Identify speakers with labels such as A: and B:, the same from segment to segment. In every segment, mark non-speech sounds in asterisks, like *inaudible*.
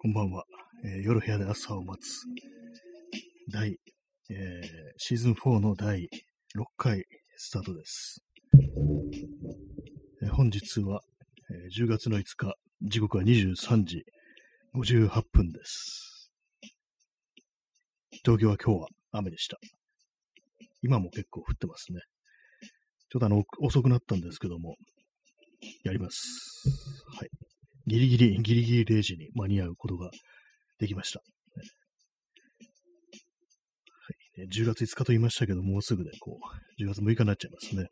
A: こんばんは、えー夜部屋で朝を待つ。第、えーシーズン4の第6回スタートです。えー本日は、え10月の5日、時刻は23時58分です。東京は今日は雨でした。今も結構降ってますね。ちょっとあの、遅くなったんですけども、やります。はい。ギリギリ、ギリギリ0時に間に合うことができました。はい、ね10月5日と言いましたけど、もうすぐで、こう、10月6日になっちゃいますね。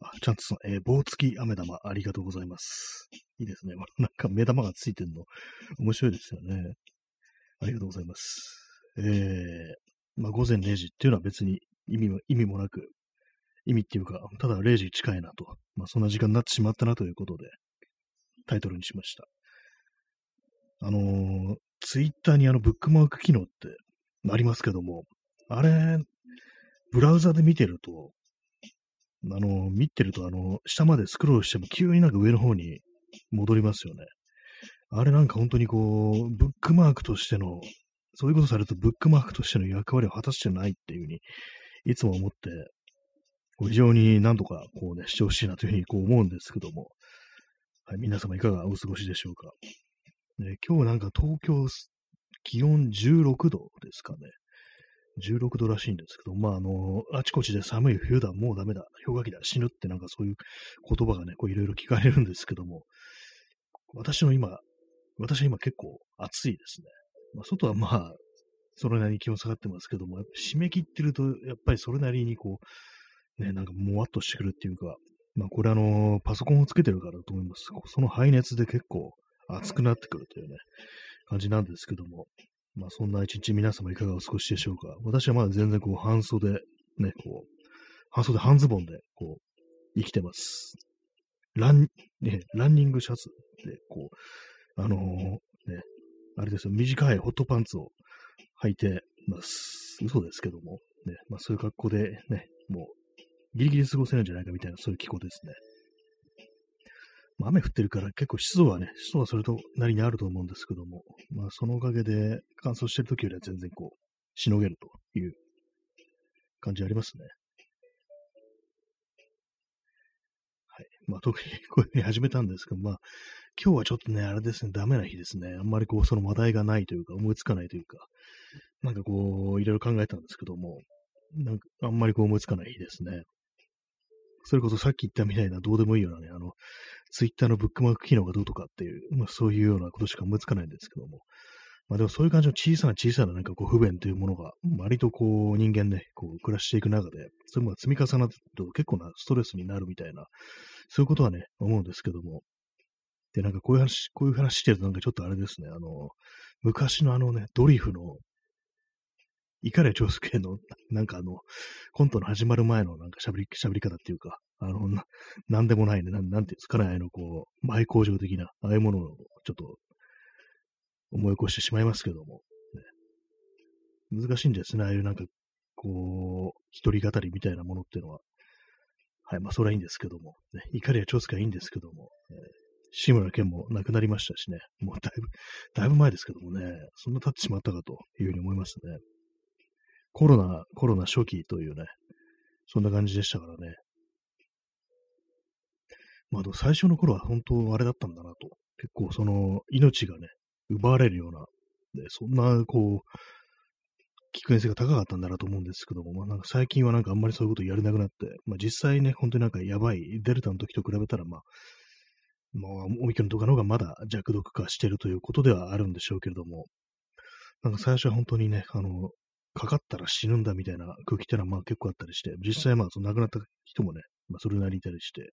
A: あ、ちゃんとさん、えー棒付き飴玉ありがとうございます。いいですね。*laughs* なんか目玉がついてるの、面白いですよね。ありがとうございます。えー、まあ、午前0時っていうのは別に意味も、意味もなく、意味っていうか、ただ0時近いなと、まあ、そんな時間になってしまったなということで、タイトルにしました。あのーツイッターにあのブックマーク機能ってありますけども、あれ、ブラウザで見てると、あの見てると、あの下までスクロールしても急になんか上の方に戻りますよね。あれなんか本当にこう、ブックマークとしての、そういうことされるとブックマークとしての役割を果たしてないっていうふうに、いつも思って、非常になんとかこうね、してほしいなというふうにこう思うんですけども、はい、皆様いかがお過ごしでしょうか？ね、今日なんか東京気温16度ですかね。16度らしいんですけど、まあ、あの、あちこちで寒い冬だ、もうダメだ、氷河期だ、死ぬってなんかそういう言葉がね、こういろいろ聞かれるんですけども、私の今、私は今結構暑いですね。まあ、外はまあ、それなりに気温下がってますけども、締め切ってると、やっぱりそれなりにこう、ね、なんかもわっとしてくるっていうか、まあこれあの、パソコンをつけてるからだと思います。その排熱で結構暑くなってくるというね、感じなんですけども、まあそんな一日皆様いかがお過ごしでしょうか。私はまだ全然こう半袖、ね、こう、半袖半ズボンでこう、生きてます。ラン、ね、ランニングシャツでこう、あのーね、あれですよ、短いホットパンツを履いてます。嘘ですけども、ね、まあそういう格好でね、もうギリギリ過ごせないんじゃないかみたいな、そういう気候ですね。まあ、雨降ってるから結構湿度はね、湿度はそれとなりにあると思うんですけども、まあそのおかげで乾燥してる時よりは全然こう、しのげるという感じありますね。はい。まあ特にこういうふうに始めたんですけど、まあ今日はちょっとね、あれですね、ダメな日ですね。あんまりこう、その話題がないというか、思いつかないというか、なんかこう、いろいろ考えたんですけども、なんかあんまりこう思いつかない日ですね。それこそさっき言ったみたいなどうでもいいようなね、あの、ツイッターのブックマーク機能がどうとかっていう、まあそういうようなことしか思いつかないんですけども。まあでもそういう感じの小さな小さななんかこう不便というものが、割とこう人間ね、こう暮らしていく中で、そういうものが積み重なると結構なストレスになるみたいな、そういうことはね、思うんですけども。で、なんかこういう話、こういう話してるとなんかちょっとあれですね、あの、昔のあのね、ドリフの、イカレ長介の、なんかあの、コントの始まる前のなんか喋り、喋り方っていうか、あの、ななんでもないね、なんなんていうんですかね、あのこう、前工場的な、ああいうものをちょっと思い起こしてしまいますけども、ね、難しいんですね、ああいうなんか、こう、一人語りみたいなものっていうのは。はい、まあそれはいいんですけども、ね、怒りや長介はいいんですけども、えー志村けんも亡くなりましたしね、もうだいぶ、だいぶ前ですけどもね、そんな経ってしまったかというふうに思いますね。コロナ、コロナ初期というね、そんな感じでしたからね。まあ、最初の頃は本当あれだったんだなと。結構その命がね、奪われるような、ね、そんなこう、危険性が高かったんだなと思うんですけども、まあなんか最近はなんかあんまりそういうことやれなくなって、まあ実際ね、本当になんかやばい、デルタの時と比べたらまあ、まあ、オミクロンとかの方がまだ弱毒化してるということではあるんでしょうけれども、なんか最初は本当にね、あの、かかったら死ぬんだみたいな空気ってのはまあ結構あったりして、実際まあその亡くなった人もね、まあそれなりにいたりして、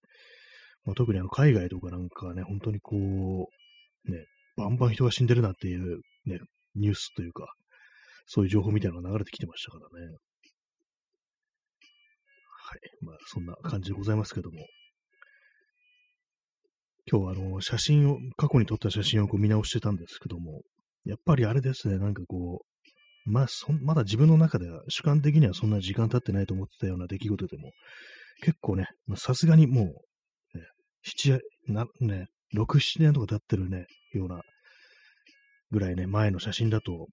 A: まあ、特にあの海外とかなんかね、本当にこう、ね、バンバン人が死んでるなっていうね、ニュースというか、そういう情報みたいなのが流れてきてましたからね。はい。まあそんな感じでございますけども。今日はあの、写真を、過去に撮った写真をこう見直してたんですけども、やっぱりあれですね、なんかこう、まあ、そまだ自分の中では主観的にはそんな時間経ってないと思ってたような出来事でも、結構ね、さすがにもう、ね、七、な、ね、6、7年とか経ってるね、ようなぐらいね、前の写真だと、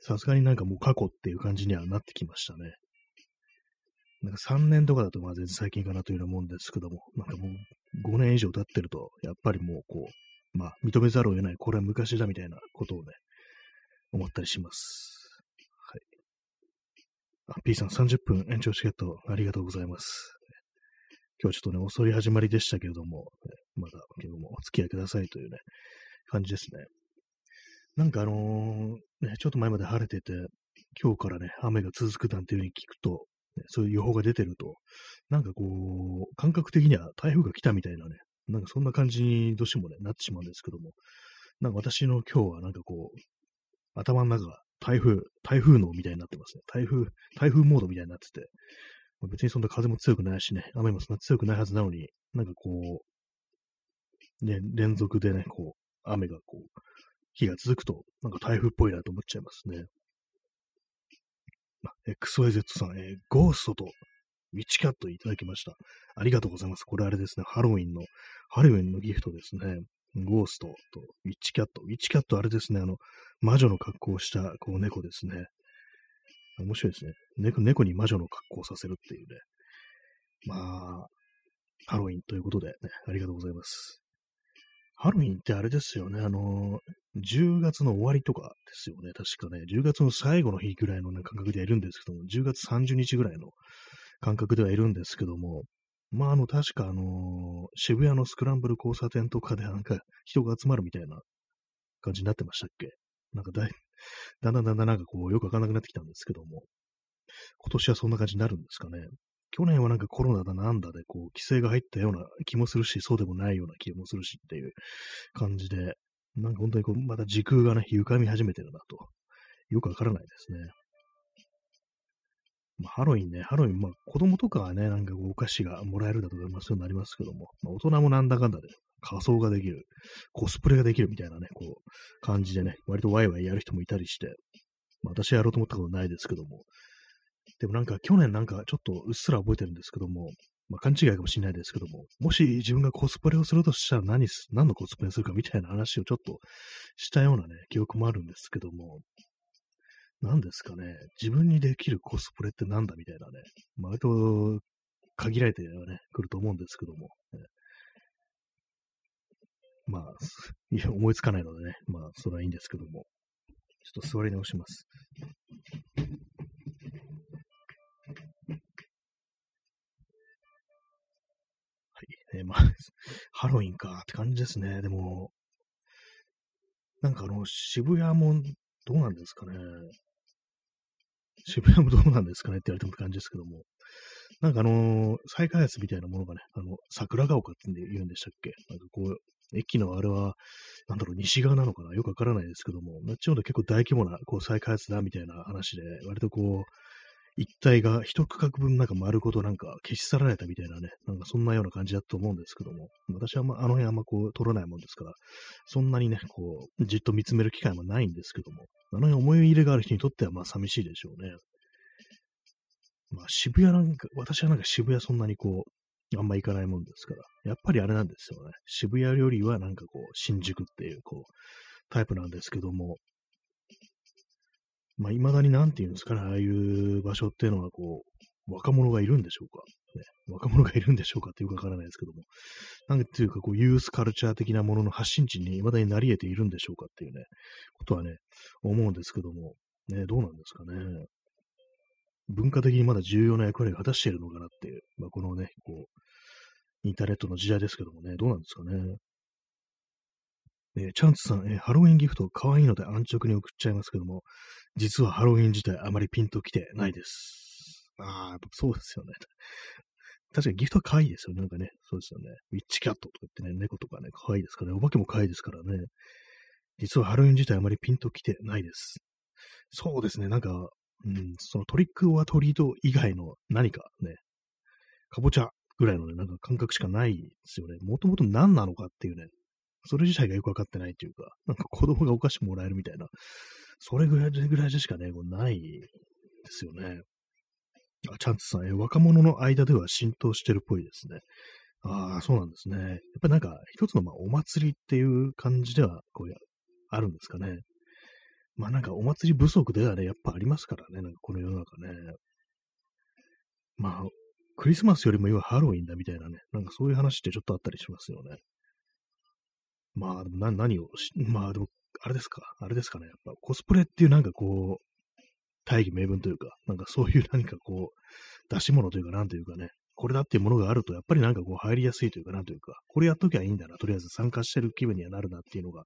A: さすがになんかもう過去っていう感じにはなってきましたね。なんか3年とかだとまあ全然最近かなというようなもんですけども、なんかもう5年以上経ってると、やっぱりもうこう、まあ認めざるを得ない、これは昔だみたいなことをね、思ったりします。あ、P さん30分延長チケットありがとうございます。今日ちょっとね、遅い始まりでしたけれども、まだ今日もお付き合いくださいというね、感じですね。なんかあのー、ね、ちょっと前まで晴れてて、今日からね、雨が続くなんていう風に聞くと、ね、そういう予報が出てると、なんかこう、感覚的には台風が来たみたいなね、なんかそんな感じにどうしてもね、なってしまうんですけども、なんか私の今日はなんかこう、頭の中が台風、台風のみたいになってますね。台風、台風モードみたいになってて、別にそんな風も強くないしね、雨もそんな強くないはずなのに、なんかこう、ね、連続でね、こう、雨がこう、日が続くと、なんか台風っぽいなと思っちゃいますね。XYZ さん、えー、ゴーストとウィッチキャットいただきました。ありがとうございます。これあれですね、ハロウィンの、ハロウィンのギフトですね。ゴーストとウィッチキャット。ウィッチキャットあれですね、あの、魔女の格好をした、こう、猫ですね。面白いですね。猫、猫に魔女の格好をさせるっていうね。まあ、ハロウィンということで、ね、ありがとうございます。ハロウィンってあれですよね、あの、10月の終わりとかですよね、確かね、10月の最後の日ぐらいの、ね、感覚ではいるんですけども、10月30日ぐらいの感覚ではいるんですけども、まあ、あの、確か、あの渋谷のスクランブル交差点とかでなんか人が集まるみたいな感じになってましたっけ？なんかだい、*laughs* だんだんだんだんなんかこう、よくわかんなくなってきたんですけども、今年はそんな感じになるんですかね。去年はなんかコロナだなんだで、こう、規制が入ったような気もするし、そうでもないような気もするしっていう感じで、なんか本当にこう、また時空がね、歪み始めてるなと。よくわからないですね。ま、ハロウィンね、ハロウィン、まあ子供とかはね、なんかお菓子がもらえるだとか、まあそういうのありますけども、まあ、大人もなんだかんだで仮装ができる、コスプレができるみたいなね、こう、感じでね、割とワイワイやる人もいたりして、まあ私はやろうと思ったことないですけども、でもなんか去年なんかちょっとうっすら覚えてるんですけども、まあ勘違いかもしれないですけども、もし自分がコスプレをするとしたら何す、何のコスプレするかみたいな話をちょっとしたようなね、記憶もあるんですけども、何ですかね、自分にできるコスプレってなんだみたいなね、割と限られてはね、来ると思うんですけども、ね、まあ、*laughs* いや、思いつかないのでね、まあ、それはいいんですけども、ちょっと座り直します。はい。えー、まあ、*laughs* ハロウィンかって感じですね。でも、なんかあの、渋谷もどうなんですかね。渋谷もどうなんですかねって言われても感じですけども。なんかあのー、再開発みたいなものがね、あの、桜ヶ丘って言うんでしたっけ？なんかこう、駅のあれは、なんだろう、西側なのかな？よくわからないですけども、なっちゃうと結構大規模な、こう、再開発だみたいな話で、割とこう、一体が一区画分なんか丸ごとなんか消し去られたみたいなね、なんかそんなような感じだと思うんですけども、私はまあの辺あんまこう取らないもんですから、そんなにね、こう、じっと見つめる機会もないんですけども、あの辺思い入れがある人にとってはまあ寂しいでしょうね。まあ渋谷なんか、私はなんか渋谷そんなにこう、あんま行かないもんですから、やっぱりあれなんですよね。渋谷よりはなんかこう、新宿っていうこう、タイプなんですけども、まあ、未だになんていうんですかね、ああいう場所っていうのは、こう、若者がいるんでしょうか。ね、若者がいるんでしょうかってよくわからないですけども。なんていうか、こう、ユースカルチャー的なものの発信地に未だになり得ているんでしょうかっていうね、ことはね、思うんですけども、ね、どうなんですかね。文化的にまだ重要な役割を果たしているのかなっていう、まあ、このね、こう、インターネットの時代ですけどもね、どうなんですかね。えー、チャンツさん、えー、ハロウィンギフト可愛いので安直に送っちゃいますけども、実はハロウィン自体あまりピンときてないです。ああ、やっぱそうですよね。*laughs* 確かにギフトは可愛いですよね。なんかね、そうですよね。ウィッチキャットとか言ってね、猫とかね、可愛いですからね。お化けも可愛いですからね。実はハロウィン自体あまりピンときてないです。そうですね。なんか、うん、そのトリックオアトリート以外の何かね、かぼちゃぐらいのね、なんか感覚しかないですよね。もともと何なのかっていうね、それ自体がよくわかってないっていうか、なんか子供がお菓子もらえるみたいな、それぐらいでぐらいでしかね、ないですよね。あ、チャンツさん、え若者の間では浸透してるっぽいですね。ああ、そうなんですね。やっぱりなんか、一つのまあお祭りっていう感じでは、こうや、あるんですかね。まあなんかお祭り不足ではね、やっぱありますからね、なんかこの世の中ね。まあ、クリスマスよりも今ハロウィンだみたいなね、なんかそういう話ってちょっとあったりしますよね。まあ、でもな何をしまあでも、あれですか、あれですかね、やっぱコスプレっていうなんかこう、大義名分というか、なんかそういう何かこう、出し物というか、なんというかね、これだっていうものがあると、やっぱりなんかこう入りやすいというか、なんというか、これやっときゃいいんだな、とりあえず参加してる気分にはなるなっていうのが、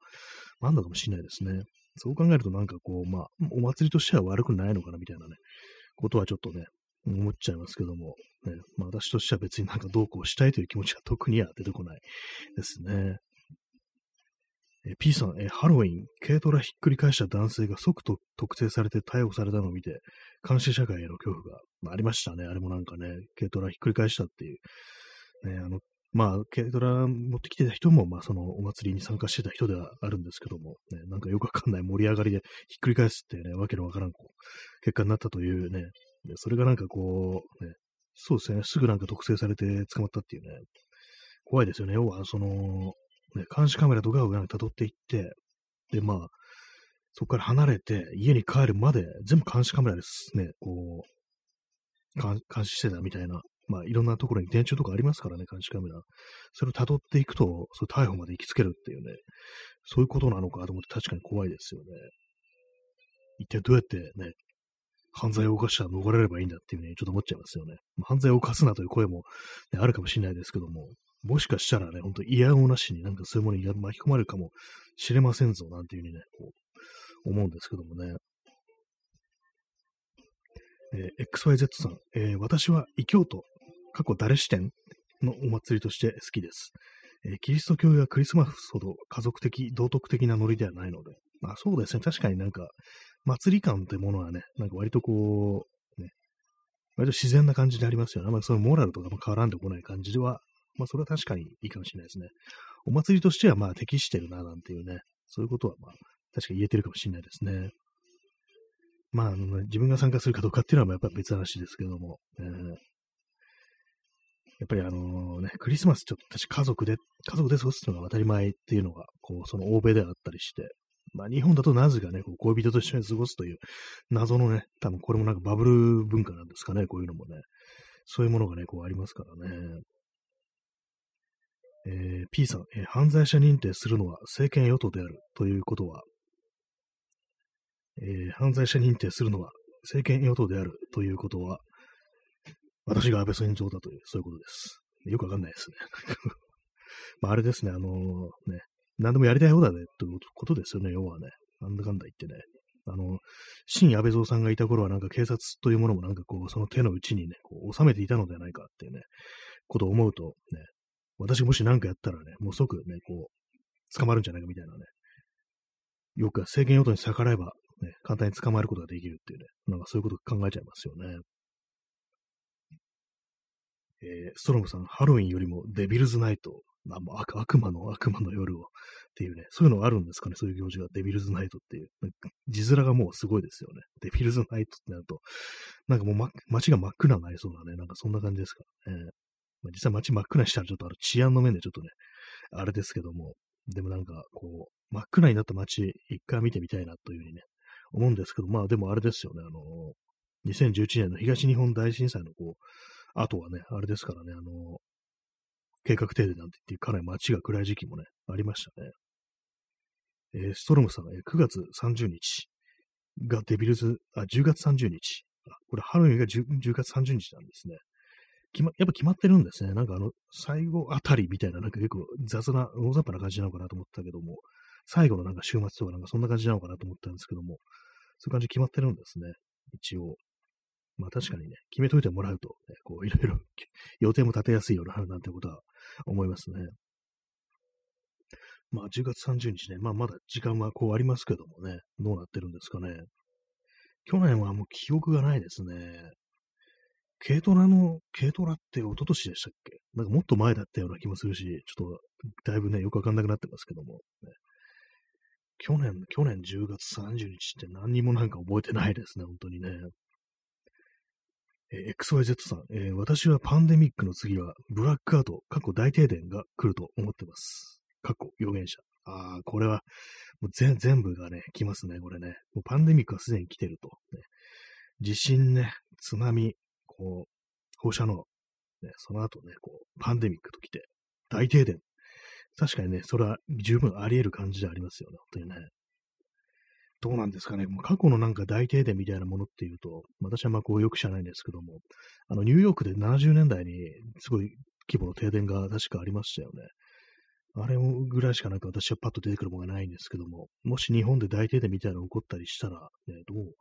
A: あんのかもしれないですね。そう考えるとなんかこう、まあ、お祭りとしては悪くないのかな、みたいなね、ことはちょっとね、思っちゃいますけども、ね、まあ私としては別になんかどうこうしたいという気持ちは特には出てこないですね。P さん、ハロウィン、軽トラひっくり返した男性が即と特定されて逮捕されたのを見て、監視社会への恐怖が、まあ、ありましたね。あれもなんかね、軽トラひっくり返したっていう。ね、あの、まあ、軽トラ持ってきてた人も、まあ、そのお祭りに参加してた人ではあるんですけども、ね、なんかよくわかんない盛り上がりでひっくり返すっていうね、わけのわからんこう結果になったというね、でそれがなんかこう、ね、そうですね、すぐなんか特定されて捕まったっていうね、怖いですよね。要は、その、ね、監視カメラとかをなんか辿っていって、で、まあ、そこから離れて、家に帰るまで、全部監視カメラですね、こう、監視してたみたいな、まあ、いろんなところに電柱とかありますからね、監視カメラ。それを辿っていくと、それ逮捕まで行きつけるっていうね、そういうことなのかと思って確かに怖いですよね。一体どうやってね、犯罪を犯したら逃れればいいんだっていうね、ちょっと思っちゃいますよね。犯罪を犯すなという声も、ね、あるかもしれないですけども、もしかしたらね、ほんと嫌おなしになんかそういうものに巻き込まれるかもしれませんぞ、なんていうふうにね、こう、思うんですけどもね。えー、XYZ さん、えー、私は異教徒、過去誰視点のお祭りとして好きです。えー、キリスト教やクリスマスほど家族的、道徳的なノリではないので、まあそうですね、確かになんか、祭り感ってものはね、なんか割とこう、ね、割と自然な感じでありますよね。まあそのモラルとかも変わらんでこない感じではまあ、それは確かにいいかもしれないですね。お祭りとしては、まあ、適してるな、なんていうね、そういうことは、まあ、確か言えてるかもしれないですね。まあ、あのね、自分が参加するかどうかっていうのは、やっぱり別話ですけども、えー、やっぱりあのね、クリスマスちょっと私家族で、家族で過ごすのが当たり前っていうのが、こう、その欧米ではあったりして、まあ日本だとなぜかね、こう恋人と一緒に過ごすという謎のね、多分これもなんかバブル文化なんですかね、こういうのもね。そういうものがね、こうありますからね。えー、P さん、えー、犯罪者認定するのは政権与党であるということは、えー、犯罪者認定するのは政権与党であるということは、私が安倍晋三だという、そういうことです。よくわかんないですね。*laughs* まあ、あれですね、あのー、ね、何でもやりたい方だね、ということですよね、要はね。なんだかんだ言ってね。あの、新安倍蔵さんがいた頃はなんか警察というものもなんかこう、その手の内にね、こう収めていたのではないかっていうね、ことを思うとね、私もし何かやったらね、もう即ね、こう、捕まるんじゃないかみたいなね。よく政権与党に逆らえば、ね、簡単に捕まえることができるっていうね、なんかそういうこと考えちゃいますよね。えー、ストロムさん、ハロウィンよりもデビルズナイト、あもう悪悪魔の悪魔の夜をっていうね、そういうのあるんですかね、そういう行事が、デビルズナイトっていう。字面がもうすごいですよね。デビルズナイトってなると、なんかもう、ま、街が真っ暗になりそうなね、なんかそんな感じですからね。まあ、実際街真っ暗にしたらちょっとあの治安の面でちょっとね、あれですけども、でもなんかこう、真っ暗になった街一回見てみたいなというふうにね、思うんですけど、まあでもあれですよね、あの、2011年の東日本大震災のこう、あとはね、あれですからね、あの、計画停電なんて言ってかなり街が暗い時期もね、ありましたね。えー、ストロムさん、えー、9月30日がデビルズ、あ、10月30日。あ、これハロウィンが 10, 10月30日なんですね。決ま、やっぱ決まってるんですね。なんかあの、最後あたりみたいな、なんか結構雑な、大雑把な感じなのかなと思ったけども、最後のなんか週末とかなんかそんな感じなのかなと思ったんですけども、そういう感じ決まってるんですね。一応。まあ確かにね、決めといてもらうと、ね、こういろいろ予定も立てやすいような、なんてことは思いますね。まあ10月30日ね、まあまだ時間はこうありますけどもね、どうなってるんですかね。去年はもう記憶がないですね。軽トラの、軽トラって一昨年でしたっけ？なんかもっと前だったような気もするし、ちょっとだいぶね、よくわかんなくなってますけども、ね、去年、去年10月30日って何にもなんか覚えてないですね、本当にね。えー、XYZ さん、えー、私はパンデミックの次はブラックアウト、過去大停電が来ると思ってます。過去予言者。ああ、これはもう全全部がね、来ますね、これね。もうパンデミックはすでに来てると。ね、地震ね、津波、この、放射能、ね、その後ね、こう、パンデミックときて、大停電。確かにね、それは十分あり得る感じでありますよね、本当にね。どうなんですかね、もう過去のなんか大停電みたいなものっていうと、私はまあこうよく知らないんですけども、あのニューヨークで70年代にすごい規模の停電が確かありましたよね。あれぐらいしかなんか私はパッと出てくるものがないんですけども、もし日本で大停電みたいなの起こったりしたら、ね、どう、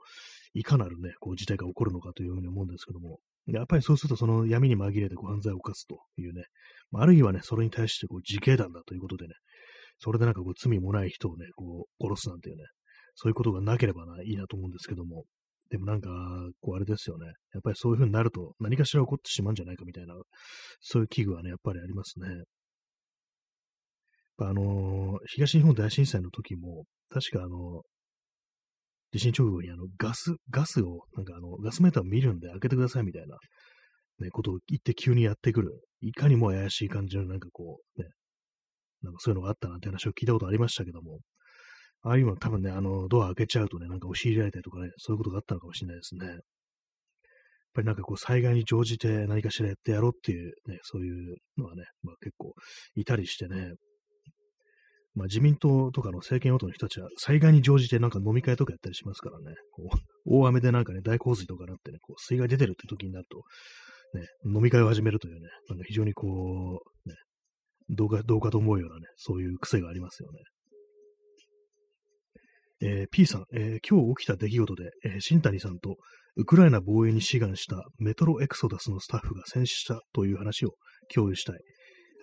A: いかなるね、こう事態が起こるのかというふうに思うんですけども、やっぱりそうするとその闇に紛れてこう犯罪を犯すというね、あるいはね、それに対してこう自警団だということでね、それでなんかこう罪もない人をね、こう殺すなんていうね、そういうことがなければないいなと思うんですけども、でもなんか、こうあれですよね。やっぱりそういう風になると何かしら起こってしまうんじゃないかみたいな、そういう危惧はね、やっぱりありますね。ぱあの、東日本大震災の時も、確かあの、地震直後にあの、ガス、ガスを、なんかあの、ガスメーターを見るんで開けてくださいみたいな、ね、ことを言って急にやってくる。いかにも怪しい感じのなんかこう、ね、なんかそういうのがあったなんて話を聞いたことありましたけども、ああいうの多分ね、あの、ドア開けちゃうとね、なんか押し入れられたりとかね、そういうことがあったのかもしれないですね。やっぱりなんかこう、災害に乗じて何かしらやってやろうっていうね、そういうのはね、まあ結構いたりしてね、まあ自民党とかの政権与党の人たちは災害に乗じてなんか飲み会とかやったりしますからね、こう *laughs* 大雨でなんかね、大洪水とかなってね、こう水害出てるって時になると、ね、飲み会を始めるというね、なんか非常にこう、ね、どうか、どうかと思うようなね、そういう癖がありますよね。えー、P さん、えー、今日起きた出来事で、えー、新谷さんとウクライナ防衛に志願したメトロエクソダスのスタッフが戦死したという話を共有したい。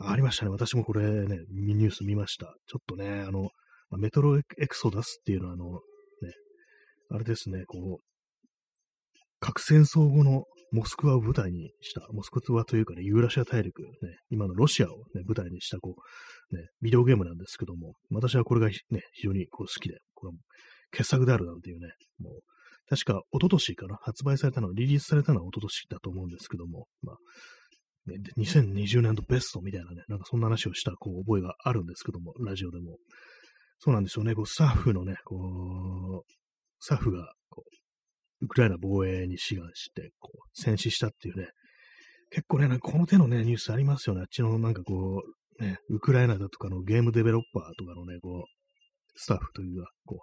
A: ありましたね。私もこれね、ニュース見ました。ちょっとね、あの、メトロエクソダスっていうのは、あの、ね、あれですね、こう、核戦争後のモスクワを舞台にした、モスクワというかね、ユーラシア大陸、ね、今のロシアを、ね、舞台にした、こう、ね、ビデオゲームなんですけども、私はこれがね、非常にこう好きで、これ傑作であるなんていうね、もう、確か一昨年かな、発売されたの、リリースされたのは一昨年だと思うんですけども、まあ、ね、2020年度ベストみたいなね、なんかそんな話をしたこう覚えがあるんですけども、ラジオでも。そうなんですよね、こうスタッフのね、こう、スタッフがこうウクライナ防衛に志願して、こう、戦死したっていうね、結構ね、なんかこの手のね、ニュースありますよね。あっちのなんかこう、ね、ウクライナだとかのゲームデベロッパーとかのね、こう、スタッフというか、こ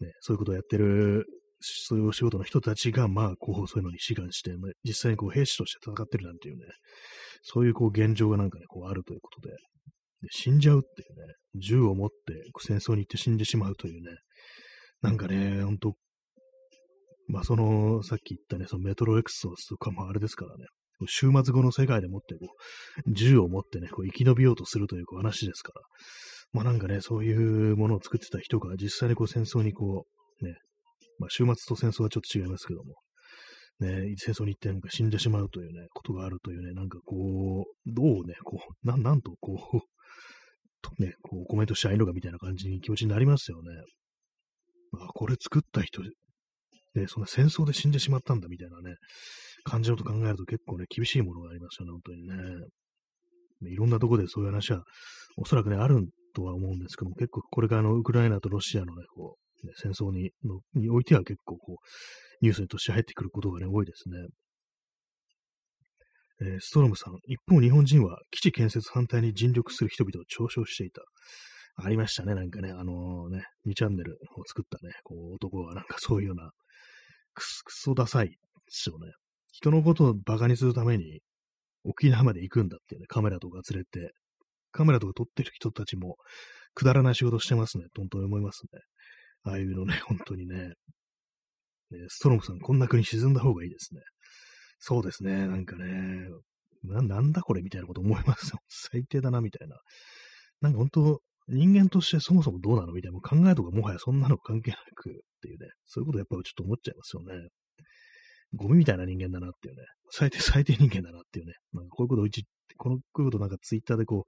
A: う、ね、そういうことをやってるそういうお仕事の人たちが、まあ、こう、そういうのに志願して、まあ、実際にこう、兵士として戦ってるなんていうね、そういうこう、現状がなんかね、こう、あるということで、で死んじゃうっていうね、銃を持って戦争に行って死んでしまうというね、なんかね、ほんと、まあ、その、さっき言ったね、そのメトロエクソスとかもあれですからね、終末後の世界でもってこう、銃を持ってね、こう生き延びようとするというこう話ですから、まあなんかね、そういうものを作ってた人が実際にこう戦争にこう、ね、まあ、終末と戦争はちょっと違いますけども、ね、戦争に行ってなんか死んでしまうというね、ことがあるというね、なんかこう、どうね、こう、ななんとこう、とね、こうコメントしたらいいのかみたいな感じに気持ちになりますよね。あ、これ作った人、ね、そんな戦争で死んでしまったんだみたいなね、感じのと考えると結構ね、厳しいものがありますよね、本当にね。いろんなとこでそういう話は、おそらくね、あるとは思うんですけども、結構これがあの、ウクライナとロシアのね、こう、戦争にのにおいては結構こう、ニュースにとして入ってくることがね、多いですね。えー、ストロムさん、一方日本人は基地建設反対に尽力する人々を嘲笑していた。ありましたね、なんかね、あのー、ね、2チャンネルを作ったね、こう男がなんかそういうような、くそダサいですよね。人のことを馬鹿にするために、沖縄まで行くんだっていうね、カメラとか連れて、カメラとか撮ってる人たちも、くだらない仕事してますね、本当に思いますね。ああいうのね、*laughs* 本当にね。ねストロムさん、こんな国沈んだ方がいいですね。そうですね、なんかね、ななんだこれみたいなこと思いますよ。*laughs* 最低だな、みたいな。なんか本当、人間としてそもそもどうなのみたいな。考えとかもはやそんなの関係なくっていうね。そういうことやっぱちょっと思っちゃいますよね。ゴミみたいな人間だなっていうね。最低最低人間だなっていうね。なんかこういうことを一、この、こういうことなんかツイッターでこ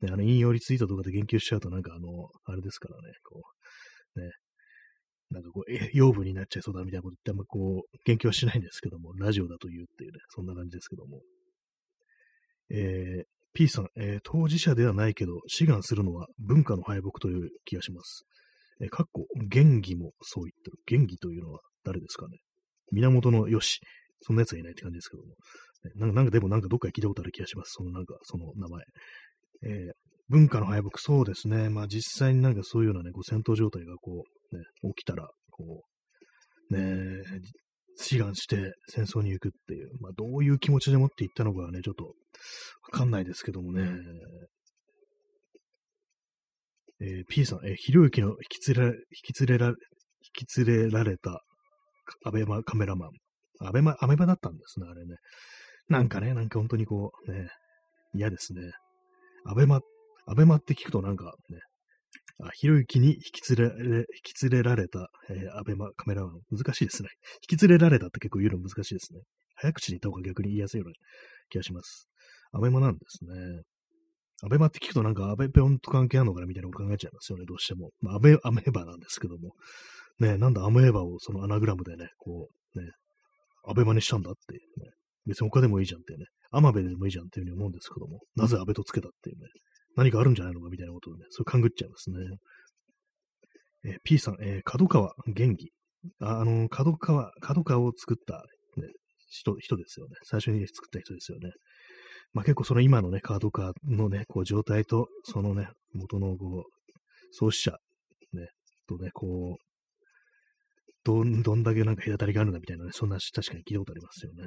A: う、ね、あの引用リツイートとかで言及しちゃうとなんかあの、あれですからね。こう、ね、なんかこう、え、養分になっちゃいそうだみたいなことってあんまこう、言及はしないんですけども、ラジオだと言うっていうね、そんな感じですけども。えー、P さん、えー、当事者ではないけど、志願するのは文化の敗北という気がします。えー、かっこ、元義もそう言ってる。元義というのは誰ですかね。源のよし。そんな奴はいないって感じですけども。なんか、なんかでもなんかどっかで聞いたことある気がします。そのなんか、その名前。えー、文化の敗北、そうですね。まあ実際になんかそういうようなね、こう戦闘状態がこう、ね、起きたら、こう、ね、志願して戦争に行くっていう、まあどういう気持ちでもって行ったのかね、ちょっとわかんないですけどもね。えー、P さん、えー、ひろゆきの引き連れ、引き連れら、引き連れられたアベマカメラマン。アベマ、アメバだったんですね、あれね。なんかね、なんか本当にこう、ね、嫌ですね。アベマ、アベマって聞くとなんかね、あ、ひろゆきに引き連れ、引き連れられた、えー、アベマカメラマン。難しいですね。引き連れられたって結構言うの難しいですね。早口に言った方が逆に言いやすいような気がします。アベマなんですね。アベマって聞くとなんかアベペオンと関係あるのかなみたいなこと考えちゃいますよね、どうしても。まあ、アベ、アメーバなんですけども。ね、なんだアメーバをそのアナグラムでね、こう、ね、アベマにしたんだっていうね。別に他でもいいじゃんっていうね。アマベでもいいじゃんっていうふうに思うんですけども。なぜアベとつけたっていうね。何かあるんじゃないのか？みたいなことをね、そう勘ぐっちゃいますね。え、P さん、えー、角川元気。あ、あの、角川、角川を作った、ね、人、人ですよね。最初に作った人ですよね。まあ結構その今のね、カードカーのね、こう状態と、そのね、元のこう、創始者、ね、とね、こう、どん、どんだけなんか隔たりがあるんだみたいなね、そんな確かに聞いたことありますよね。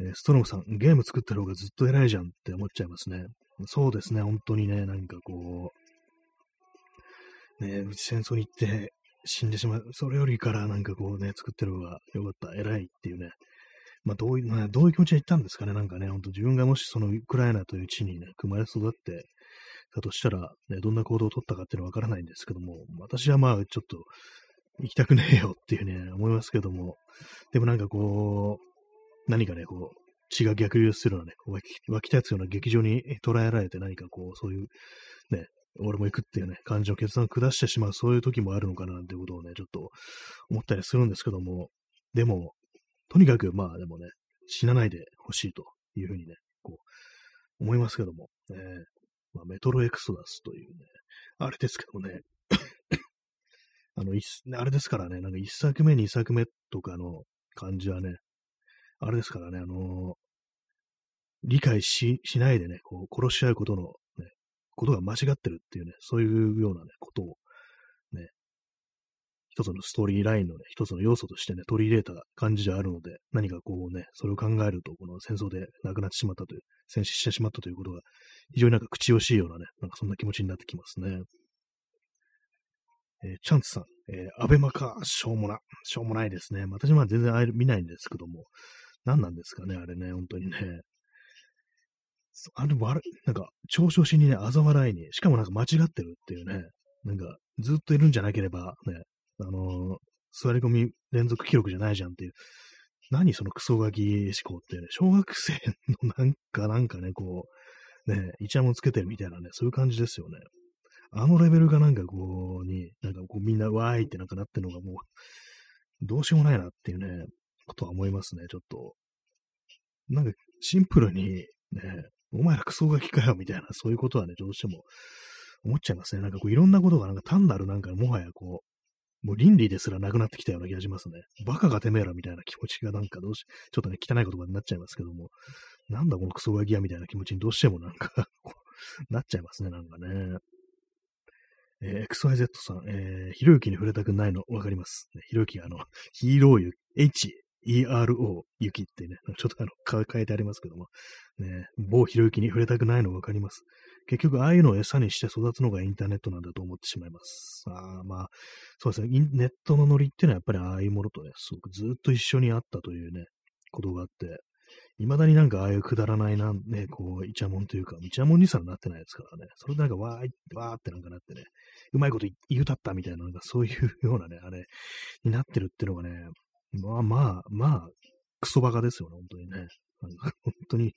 A: えー、ストロムさん、ゲーム作った方がずっと偉いじゃんって思っちゃいますね。そうですね、本当にね、なんかこう、ね、戦争に行って死んでしまう。それよりからなんかこうね、作ってる方がよかった、偉いっていうね。まあどういう、まあどういう気持ちで言ったんですかね、なんかね、本当自分がもしそのウクライナという地にね、生まれ育ってたとしたら、ね、どんな行動を取ったかっていうのはわからないんですけども、私はまあちょっと、行きたくねえよっていうね、思いますけども、でもなんかこう、何かね、こう、血が逆流するようなね、湧き湧き立つような劇場に捉えられて何かこう、そういう、ね、俺も行くっていうね、感じの決断を下してしまう、そういう時もあるのかなってことをね、ちょっと思ったりするんですけども、でも、とにかく、まあでもね、死なないでほしいというふうにね、こう、思いますけども、ね、まあ、メトロエクソダスというね、あれですけどもね、*coughs* あの、あれですからね、なんか一作目、二作目とかの感じはね、あれですからね、あのー、理解し、しないでね、こう、殺し合うことの、ね、ことが間違ってるっていうね、そういうようなね、ことを、ね、一つのストーリーラインのね、一つの要素としてね、取り入れた感じであるので、何かこうね、それを考えると、この戦争で亡くなってしまったという、戦死してしまったということが、非常になんか口惜しいようなね、なんかそんな気持ちになってきますね。えー、チャンツさん、えー、アベマか、しょうもな。しょうもないですね。私は全然見ないんですけども、何なんですかね、あれね、本当にね。あれ、悪なんか、嘲笑しにね、嘲笑いに、しかもなんか間違ってるっていうね、なんか、ずっといるんじゃなければ、ね、あのー、座り込み連続記録じゃないじゃんっていう、何そのクソガキ思考ってね、小学生のなんか、なんかね、こう、ね、イチャモンつけてるみたいなね、そういう感じですよね。あのレベルがなんかこう、に、なんかこうみんなわーいってなんかなってるのがもう、どうしようもないなっていうね、ことは思いますね、ちょっと。なんかシンプルに、ね、お前らクソガキかよみたいな、そういうことはね、どうしても思っちゃいますね。なんかこういろんなことがなんか単なるなんかもはやこう、もう倫理ですらなくなってきたような気がしますね。バカがてめえらみたいな気持ちがなんかどうし、ちょっとね、汚い言葉になっちゃいますけども、なんだこのクソガキやみたいな気持ちにどうしてもなんかなっちゃいますね、なんかね。えー、XYZ さん、えー、ひろゆきに触れたくないのわかります。ね、ひろゆき、あの、ヒーローゆ、H ゆきってね、ちょっとあの、変えてありますけども、ね、某ひろゆきに触れたくないのわかります。結局、ああいうのを餌にして育つのがインターネットなんだと思ってしまいます。ああまあ、そうですね、ネットのノリっていうのはやっぱりああいうものとね、すごくずっと一緒にあったというね、ことがあって、未だになんかああいうくだらないな、ね、こう、イチャモンというか、イチャモンにさらなってないですからね。それでなんかわーい、わーってなんかなってね、うまいこと言うたったみたいな、なんかそういうようなね、あれ、になってるっていうのがね、まあまあ、まあ、クソバカですよね、本当にね。本当に、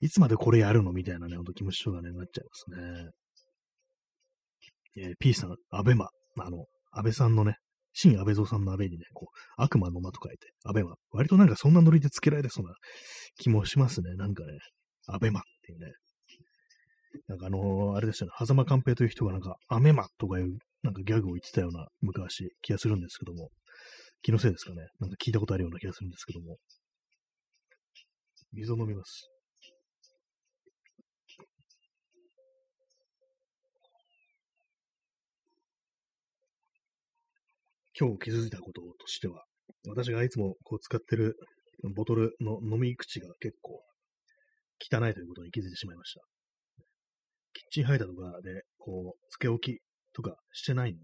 A: いつまでこれやるのみたいなね、ほんと気持ちとかね、なっちゃいますね。えー、P さん、アベマ、あの、安倍さんのね、新安倍蔵さんの安倍にね、こう、悪魔の間と書いて、アベマ。割となんかそんなノリで付けられそうな気もしますね。なんかね、アベマっていうね。なんかあのー、あれですよね、狭間寛平という人がなんか、アメマとかいう、なんかギャグを言ってたような昔気がするんですけども、気のせいですかね。なんか聞いたことあるような気がするんですけども。水を飲みます。今日気づいたこととしては、私がいつもこう使ってるボトルの飲み口が結構汚いということに気づいてしまいました。キッチンハイターとかで、こう、つけ置きとかしてないんで、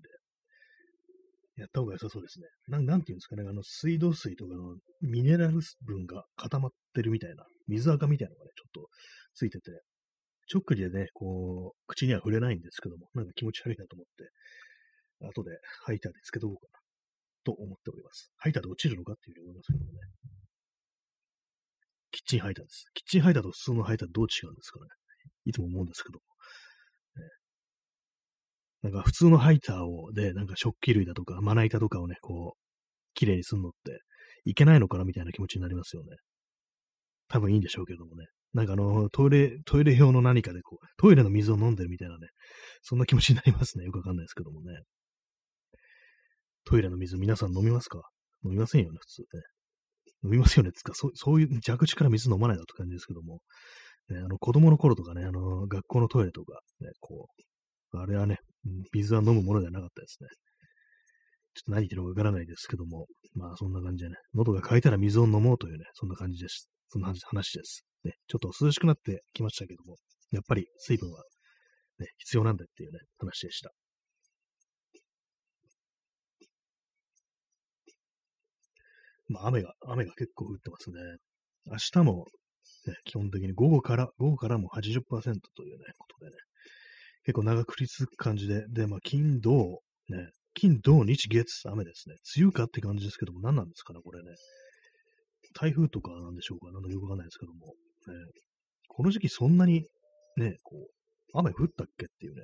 A: やった方が良さそうですね。なんなんていうんですかね、あの、水道水とかのミネラル分が固まってるみたいな、水垢みたいなのがね、ちょっとついてて、ちょっくりでね、こう、口には触れないんですけども、なんか気持ち悪いなと思って、後でハイターでつけとこうかな、と思っております。ハイターで落ちるのかっていうふうに思いますけどもね。キッチンハイターです。キッチンハイターと普通のハイターどう違うんですかね。いつも思うんですけども。なんか普通のハイターを、で、なんか食器類だとか、まな板とかをね、こう、綺麗にすんのって、いけないのかなみたいな気持ちになりますよね。多分いいんでしょうけどもね。なんかあの、トイレ、トイレ用の何かでこう、トイレの水を飲んでるみたいなね、そんな気持ちになりますね。よくわかんないですけどもね。トイレの水皆さん飲みますか？飲みませんよね、普通ね。飲みますよね。つか、そうそういう蛇口から水飲まないなって感じですけども。ね、あの、子供の頃とかね、あの、学校のトイレとか、ね、こう、あれはね、水は飲むものではなかったですね。ちょっと何言ってるかわからないですけども、まあそんな感じでね、喉が渇いたら水を飲もうというね、そんな感じです。そんな話です。ね、ちょっと涼しくなってきましたけども、やっぱり水分は、ね、必要なんだっていうね、話でした。まあ雨が、雨が結構降ってますね。明日も、ね、基本的に午後から、午後からも80%というね、ことでね、結構長くり続く感じで、で、まあ、金、土、ね、金、土、日、月、雨ですね。梅雨かって感じですけども、何なんですかね、これね。台風とかなんでしょうかなんだかよくわかんないですけども、ね、この時期そんなに、ね、こう、雨降ったっけっていうね、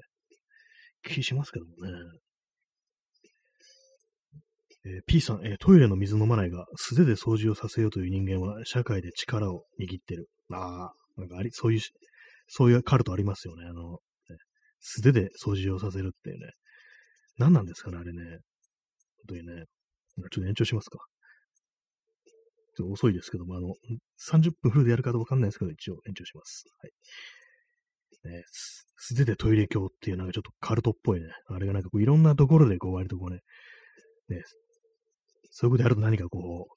A: 気しますけどもね。えー、P さん、えー、トイレの水飲まないが、素手で掃除をさせようという人間は、社会で力を握ってる。ああ、なんかあり、そういう、そういうカルトありますよね。あの、素手で掃除をさせるっていうね。何なんですかね、あれね。本当にね。ちょっと延長しますか。ちょっと遅いですけども、あの、30分フルでやるかどうかわかんないですけど、一応延長します。はい。ね、素手でトイレ鏡っていうなんかちょっとカルトっぽいね。あれがなんかこういろんなところでこう割とこうね、ね、そういうことやると何かこ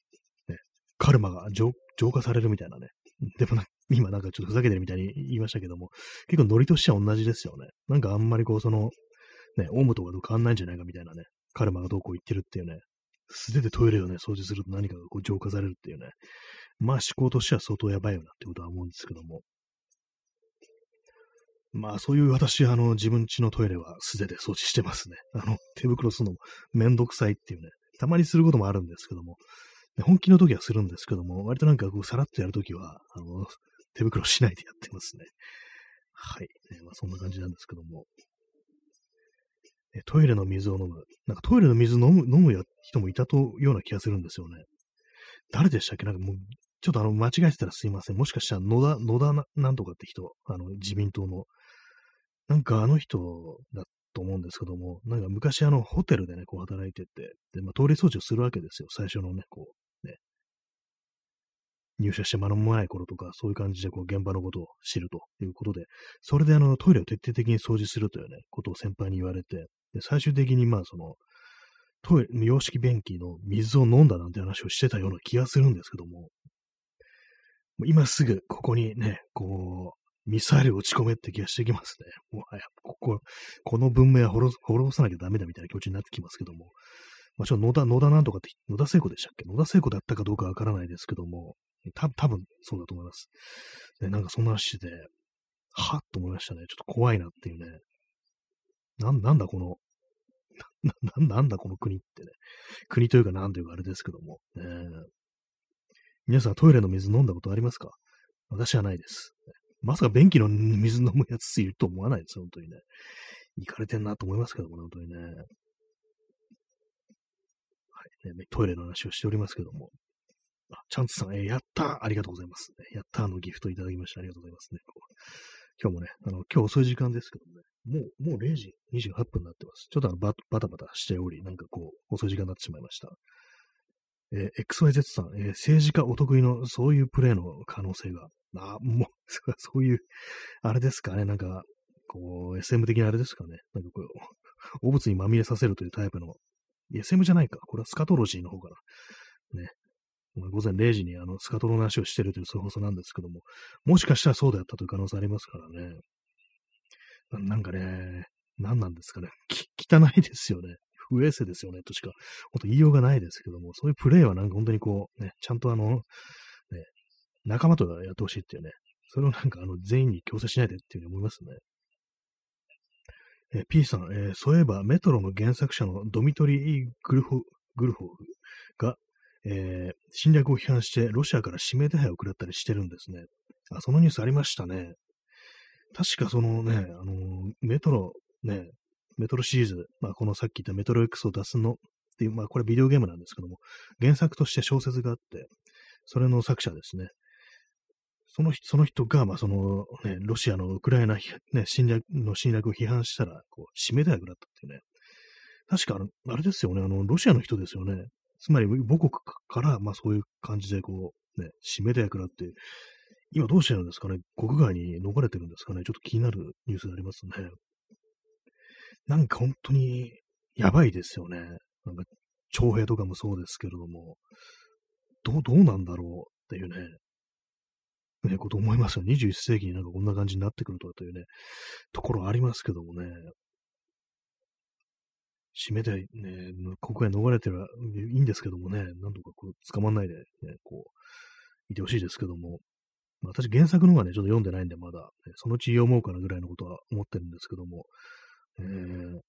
A: う、ね、カルマが浄化されるみたいなね。でもな、今なんかちょっとふざけてるみたいに言いましたけども、結構ノリとしては同じですよね。なんかあんまりこう、その、ね、オウムとかと変わんないんじゃないかみたいなね、カルマがどうこう言ってるっていうね、素手でトイレをね、掃除すると何かがこう浄化されるっていうね、まあ思考としては相当やばいよなってことは思うんですけども。まあそういう私、あの、自分家のトイレは素手で掃除してますね。あの、手袋するのもめんどくさいっていうね、たまにすることもあるんですけども、本気の時はするんですけども、割となんかこう、さらっとやるときは、あの、手袋しないでやってますね。はい。えー、まあ、そんな感じなんですけども。トイレの水を飲む。なんかトイレの水飲む、飲む人もいたとような気がするんですよね。誰でしたっけ？なんかもう、ちょっとあの、間違えてたらすいません。もしかしたら野田、野田なんとかって人、あの、自民党の、なんかあの人だと思うんですけども、なんか昔あの、ホテルでね、こう働いてて、で、まあ、トイレ掃除をするわけですよ。最初のね、こう、入社して間もない頃とか、そういう感じでこう現場のことを知るということで、それであのトイレを徹底的に掃除するというね、ことを先輩に言われて、で最終的にまあその、トイレ、洋式便器の水を飲んだなんて話をしてたような気がするんですけども、今すぐここにね、こう、ミサイルを打ち込めって気がしてきますね。もはや、ここ、この文明は滅ぼさなきゃダメだみたいな気持ちになってきますけども、まあ、ちょっと野田、野田なんとかって、野田聖子でしたっけ？野田聖子だったかどうかわからないですけども、た多分そうだと思います。で、なんかそんな話で、はっと思いましたね。ちょっと怖いなっていうね。な、なんだこの、な、ななんだこの国ってね。国というかなんというかあれですけども。えー、皆さんトイレの水飲んだことありますか？私はないです。まさか便器の水飲むやついると思わないです、本当にね。行かれてんなと思いますけどもね、本当にね。ね。トイレの話をしておりますけども。あ、チャンツさん、えー、やったありがとうございます。やったのギフトいただきましてありがとうございますね。今日もね、あの、今日遅い時間ですけどもね、もう、もう0時28分になってます。ちょっとあのババタバタしており、なんかこう、遅い時間になってしまいました。えー、XYZ さん、えー、政治家お得意のそういうプレイの可能性が、あ、もう、*laughs* そういう、あれですかね、なんか、こう、SM 的なあれですかね、なんかこう、汚物にまみれさせるというタイプの、SM じゃないか、これはスカトロジーの方かな。ね。午前0時にあのスカトロの話をしてるというそういう放送なんですけども、もしかしたらそうであったという可能性ありますからね。なんかね、何なんですかね。汚いですよね。不衛生ですよね、としか、ほんと言いようがないですけども、そういうプレイはなんか本当にこう、ね、ちゃんとあの、ね、仲間とやってほしいっていうね、それをなんかあの全員に強制しないでっていうふうに思いますね。え P さん、えー、そういえばメトロの原作者のドミトリー・グルホグルホフが、えー、侵略を批判してロシアから指名手配を食らったりしてるんですね。あ、そのニュースありましたね。確かそのね、あのメトロ、ね、メトロシリーズ、まあ、このさっき言ったメトロ X を出すのっていう、まあ、これビデオゲームなんですけども、原作として小説があって、それの作者ですね。そのその人が、まあ、その、ね、ロシアのウクライナ、ね、侵略の侵略を批判したら、こう、締めた役だったっていうね。確か、あれですよね、あの、ロシアの人ですよね。つまり、母国から、まあ、そういう感じで、こう、ね、締めた役だって、今どうしてるんですかね？国外に逃れてるんですかね？ちょっと気になるニュースがありますね。なんか本当にやばいですよね。なんか、徴兵とかもそうですけれども、どう、どうなんだろうっていうね、ね、こと思いますよ。21世紀になんかこんな感じになってくるとかというね、ところありますけどもね。締めて、ね、国外逃れてるいいんですけどもね、なんとかこう捕まんないで、ね、こう、いてほしいですけども、まあ私原作の方がね、ちょっと読んでないんで、まだ、ね、そのうち読もうかなぐらいのことは思ってるんですけども、えー、ウ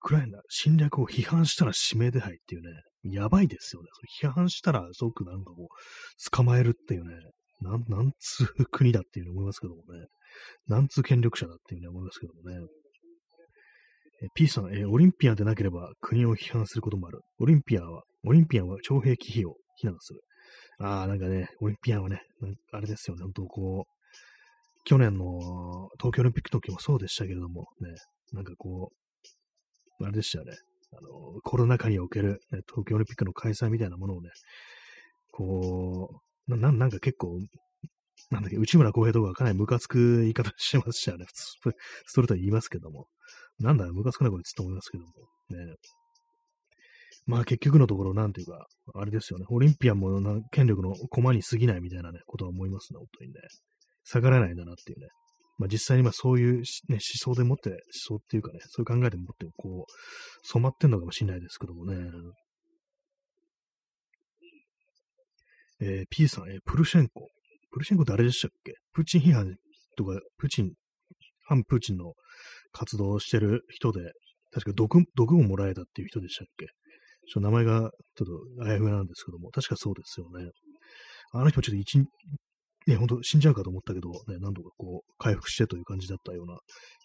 A: クライナ侵略を批判したら指名手配っていうね、やばいですよね。批判したら即なんかこう、捕まえるっていうね、なん、なんつう国だっていうふうに思いますけどもね。なんつう権力者だっていうふうに思いますけどもね。え P さん、えオリンピアンでなければ国を批判することもある。オリンピアンは、オリンピアンは徴兵忌避を非難する。ああ、なんかね、オリンピアンはね、あれですよね、本当こう、去年の東京オリンピック時もそうでしたけれども、ね、なんかこう、あれでしたよね、あの、コロナ禍における、ね、東京オリンピックの開催みたいなものをね、こうう、ななんか結構、なんだっけ、内村航平とかかなりムカつく言い方してましたよね。普通、ストレートに言いますけども。なんだよ、ムカつくなこれつって思いますけども。ね。まあ結局のところ、なんていうか、あれですよね。オリンピアンもな権力の駒に過ぎないみたいなね、ことは思いますね、本当にね。下がらないんだなっていうね。まあ実際にまあそういう、ね、思想でもって、思想っていうかね、そういう考えでもって、こう、染まってんのかもしれないですけどもね。えー、P さん、えー、プルシェンコ。プルシェンコってあれでしたっけ？プーチン批判とか、プーチン、反プーチンの活動をしてる人で、確か毒、毒をもらえたっていう人でしたっけ？ちょっと名前がちょっとあやふやなんですけども、確かそうですよね。あの人ちょっと一、ね、本当死んじゃうかと思ったけど、ね、何度かこう、回復してという感じだったような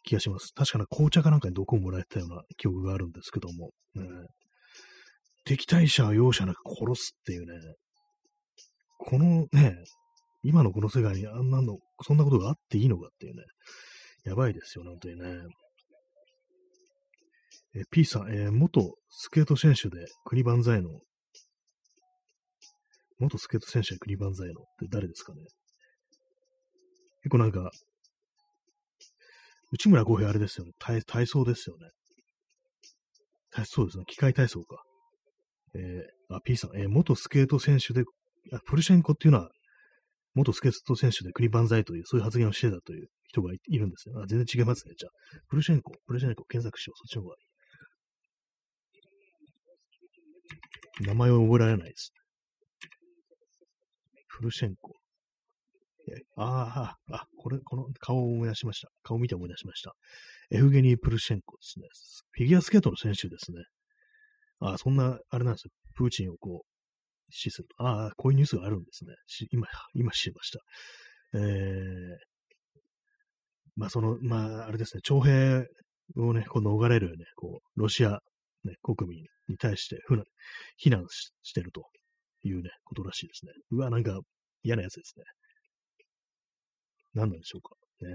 A: 気がします。確かな紅茶かなんかに毒をもらえたような記憶があるんですけども、ね、敵対者は容赦なく殺すっていうね、このね、今のこの世界にあんなの、そんなことがあっていいのかっていうね、やばいですよね、本当にね。え P さん、えー、元スケート選手で国万歳の、元スケート選手で国万歳のって誰ですかね結構なんか、内村航平あれですよね。体体操ですよね。体操ですね。機械体操か。えー、あ、P さん、えー、元スケート選手で、プルシェンコっていうのは、元スケート選手で国万歳という、そういう発言をしてたという人がいるんですよ。あ全然違いますね。じゃあ、プルシェンコ、プルシェンコ検索しよう。そっちの方がいい。名前を覚えられないです。プルシェンコ。ああ、あ、これ、この顔を思い出しました。顔を見て思い出しました。エフゲニー・プルシェンコですね。フィギュアスケートの選手ですね。あそんな、あれなんですよ。プーチンをこうう、死すると。ああ、こういうニュースがあるんですね。今、今知りました。えー、まあ、その、まあ、あれですね、徴兵をね、こう逃れるね、こう、ロシア、ね、国民に対して、ふな、非難してるというね、ことらしいですね。うわ、なんか嫌なやつですね。何なんでしょうか。ね、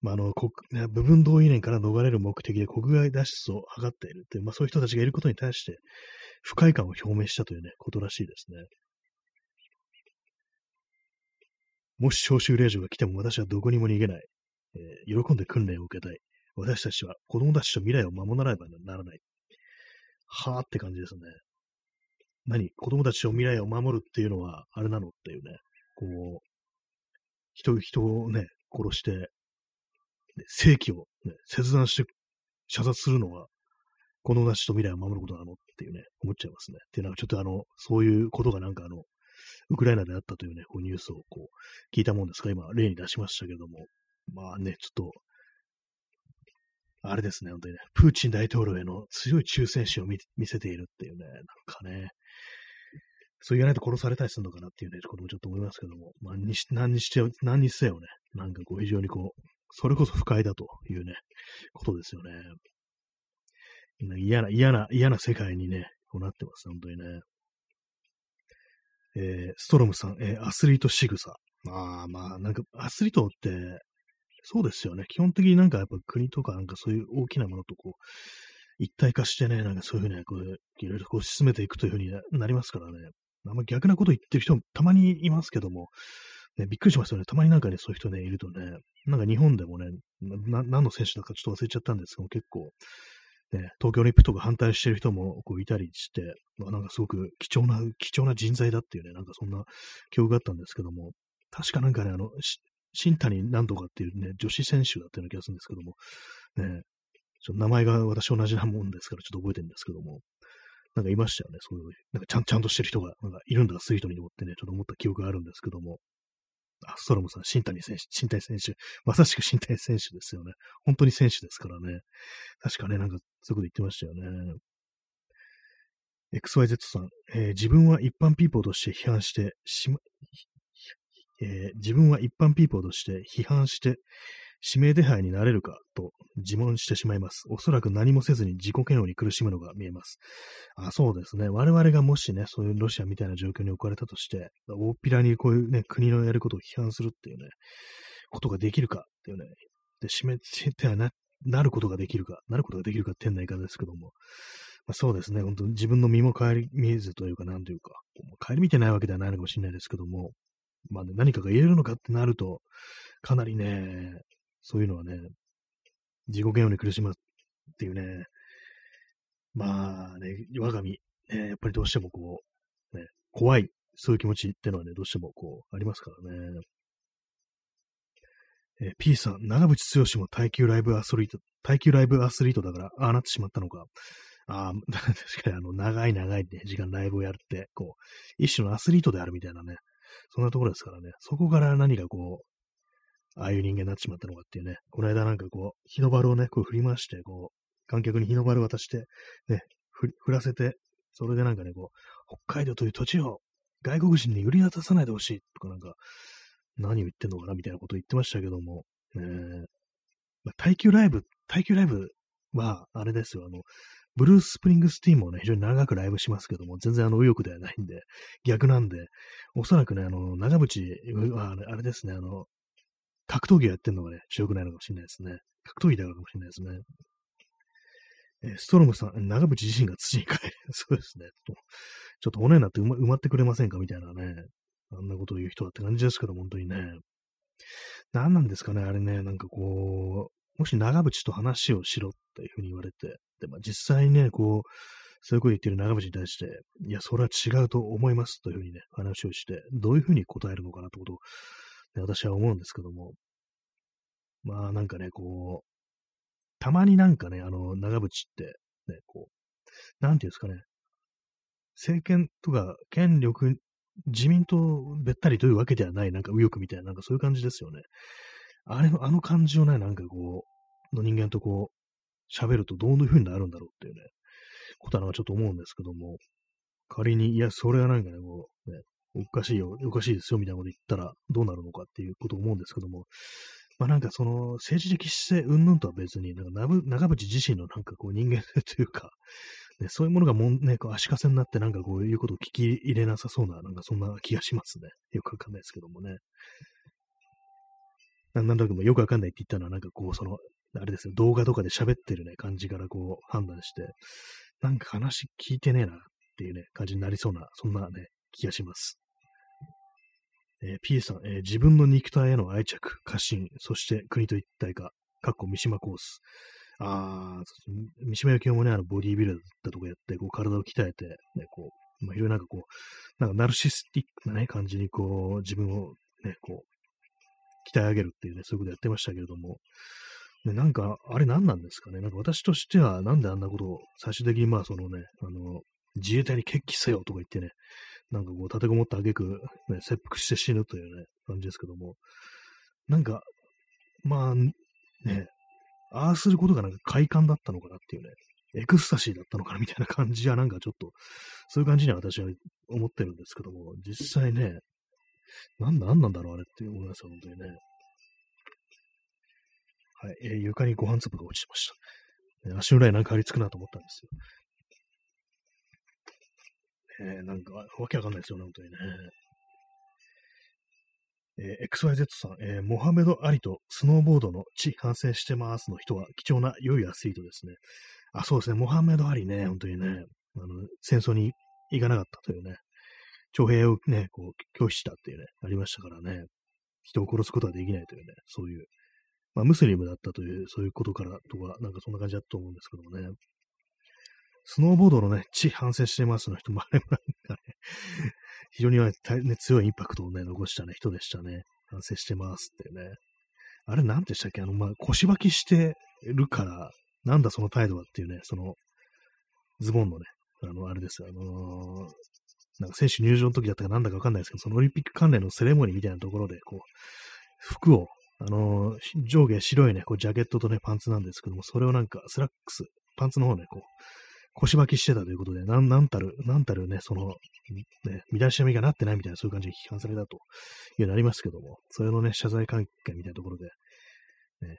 A: まあ、あの、国、ね、部分動員令から逃れる目的で国外脱出を図っているっていう、まあそういう人たちがいることに対して、不快感を表明したというね、ことらしいですね。もし招集令状が来ても私はどこにも逃げない。えー、喜んで訓練を受けたい。私たちは子供たちと未来を守らねばならない。はぁって感じですね。何？子供たちを未来を守るっていうのは、あれなのっていうね。こう、人、人をね、殺して、正規を、ね、切断して射殺するのは、子供たちと未来を守ることなの？っていうね、思っちゃいますね。っていうのは、ちょっとあの、そういうことがなんかあの、ウクライナであったというね、こうニュースをこう、聞いたもんですが、今、例に出しましたけども、まあね、ちょっと、あれですね、本当にね、プーチン大統領への強い忠誠心を見せているっていうね、なんかね、そう言わないと殺されたりするのかなっていうね、こともちょっと思いますけども、まあ、にし何にして、何にせよね、なんかこう非常にこう、それこそ不快だというね、ことですよね。嫌な、嫌な、嫌な世界にね、こうなってます、本当にね。えー、ストロムさん、えー、アスリート仕草。まあまあ、なんかアスリートって、そうですよね。基本的になんかやっぱ国とかなんかそういう大きなものとこう、一体化してね、なんかそういうふうにこう、いろいろこう進めていくというふうになりますからね。あんま逆なこと言ってる人もたまにいますけども、ね、びっくりしますよね。たまになんかね、そういう人ね、いるとね、なんか日本でもね、な何の選手だかちょっと忘れちゃったんですけど結構、ね、東京オリンピックとか反対してる人もこういたりして、まあ、なんかすごく貴重な、貴重な人材だっていうね、なんかそんな記憶があったんですけども、確かなんかね、あの、新谷なんとかっていうね、女子選手だったような気がするんですけども、ね、ちょっと名前が私同じなもんですからちょっと覚えてるんですけども、なんかいましたよね。そういう、なんかちゃんちゃんとしてる人が、なんかいるんだ、スイートに思ってね、ちょっと思った記憶があるんですけども。あ、ストロムさん、新谷選手、新谷選手。まさしく新谷選手ですよね。本当に選手ですからね。確かね、なんか、そういうこと言ってましたよね。XYZ さん、えー、自分は一般ピーポーとして批判して、しま、えー、自分は一般ピーポーとして批判して、指名手配になれるかと自問してしまいます。おそらく何もせずに自己嫌悪に苦しむのが見えます。あそうですね。我々がもしね、そういうロシアみたいな状況に置かれたとして、大っぴらにこういうね、国のやることを批判するっていうね、ことができるかっていうね、で、指名手配な、なることができるか、なることができるかって変ない方ですけども、まあ、そうですね、本当自分の身も顧みずというか、なんというか、顧みてないわけではないのかもしれないですけども、まあね、何かが言えるのかってなると、かなりね、そういうのはね、自己嫌悪に苦しむっていうね、まあね、我が身、ね、やっぱりどうしてもこう、ね、怖い、そういう気持ちっていうのはね、どうしてもこう、ありますからね。えー、P さん、長渕剛も耐久ライブアスリート、耐久ライブアスリートだから、ああなってしまったのか。ああ、*laughs* 確かにあの、長い長いね、時間ライブをやるって、こう、一種のアスリートであるみたいなね、そんなところですからね、そこから何かこう、ああいう人間になってしまったのかっていうね、この間なんかこう、日の丸をね、こう振り回して、こう、観客に日の丸渡して、ね、振らせて、それでなんかね、こう、北海道という土地を外国人に売り渡さないでほしいとかなんか、何を言ってんのかなみたいなことを言ってましたけども、えーまあ、耐久ライブ、耐久ライブは、あれですよ、あの、ブルース・スプリングスティーンもね、非常に長くライブしますけども、全然あの、右翼ではないんで、逆なんで、おそらくね、あの、長渕は、あれですね、あの、格闘技やってるのがね、強くないのかもしれないですね。格闘技だからかもしれないですね。え、ストロムさん、長渕自身が土に帰る。*laughs* そうですね。ちょっと骨になって埋ま埋まってくれませんかみたいなね。あんなことを言う人だって感じですけど、本当にね。何なんですかね、あれね、なんかこう、もし長渕と話をしろっていうふうに言われて、で、まあ、実際ね、こう、そういうこと言ってる長渕に対して、いや、それは違うと思いますというふうにね、話をして、どういうふうに答えるのかなってことを、私は思うんですけども、まあなんかね、こう、たまになんかね、あの、長渕って、ね、こう、なんていうんですかね、政権とか権力、自民党べったりというわけではない、なんか右翼みたいな、なんかそういう感じですよね。あれの、あの感じをね、なんかこう、の人間とこう、喋るとどういう風になるんだろうっていうね、ことはなんかちょっと思うんですけども、仮に、いや、それはなんかね、こう、おかしいよ、おかしいですよ、みたいなこと言ったらどうなるのかっていうことを思うんですけども、まあなんかその政治的姿勢云々とは別に、なんか長渕自身のなんかこう人間性というか、ね、そういうものがもん、ね、こう足かせになってなんかこういうことを聞き入れなさそうな、なんかそんな気がしますね。よくわかんないですけどもね。なんなんだかもよくわかんないって言ったのは、なんかこう、その、あれですよ、動画とかで喋ってるね、感じからこう、判断して、なんか話聞いてねえなっていうね、感じになりそうな、そんなね、気がします。えー、P さん、えー、自分の肉体への愛着、過信、そして国と一体化、かっこ三島コース。ああ、三島由紀夫もね、あの、ボディービルダーとかやって、こう、体を鍛えて、ね、こう、まあ、いろいろなんかこう、なんかナルシスティックなね、感じにこう、自分をね、こう、鍛え上げるっていうね、そういうことやってましたけれども、ね、なんか、あれ何なんですかね？なんか私としては、なんであんなことを、最終的にまあ、そのね、あの、自衛隊に決起せよとか言ってね、なんかこう、立てこもった挙句、ね、切腹して死ぬというね、感じですけども、なんか、まあ、ね、ああすることがなんか快感だったのかなっていうね、エクスタシーだったのかなみたいな感じはなんかちょっと、そういう感じには私は思ってるんですけども、実際ね、なんだ、なんなんだろうあれって思いますよ、本当にね。はい、えー、床にご飯粒が落ちてました。足裏になんか張り付くなと思ったんですよ。えー、なんか、わけわかんないですよね、本当にね。えー、XYZ さん、えー、モハメド・アリとスノーボードの地反省してますの人は貴重な良いアスリートですね。あ、そうですね、モハメド・アリね、本当にね、あの、戦争に行かなかったというね、徴兵をね、こう、拒否したっていうね、ありましたからね、人を殺すことはできないというね、そういう、まあ、ムスリムだったという、そういうことからとか、なんかそんな感じだと思うんですけどもね。スノーボードのね、地反省してますの人もあれもなんかね、非常に、ね、強いインパクトをね、残したね、人でしたね。反省してますってね。あれ、なんでしたっけ？あの、まあ、腰履きしてるから、なんだその態度はっていうね、その、ズボンのね、あの、あれですよ、あのー、なんか選手入場の時だったかなんだかわかんないですけど、そのオリンピック関連のセレモニーみたいなところで、こう、服を、あのー、上下白いね、こう、ジャケットとね、パンツなんですけども、それをなんか、スラックス、パンツの方ね、こう、腰巻きしてたということで、なん、なんたる、なんたるね、その、ね、乱しみがなってないみたいな、そういう感じで批判されたというのありますけども、それのね、謝罪関係みたいなところで、ね、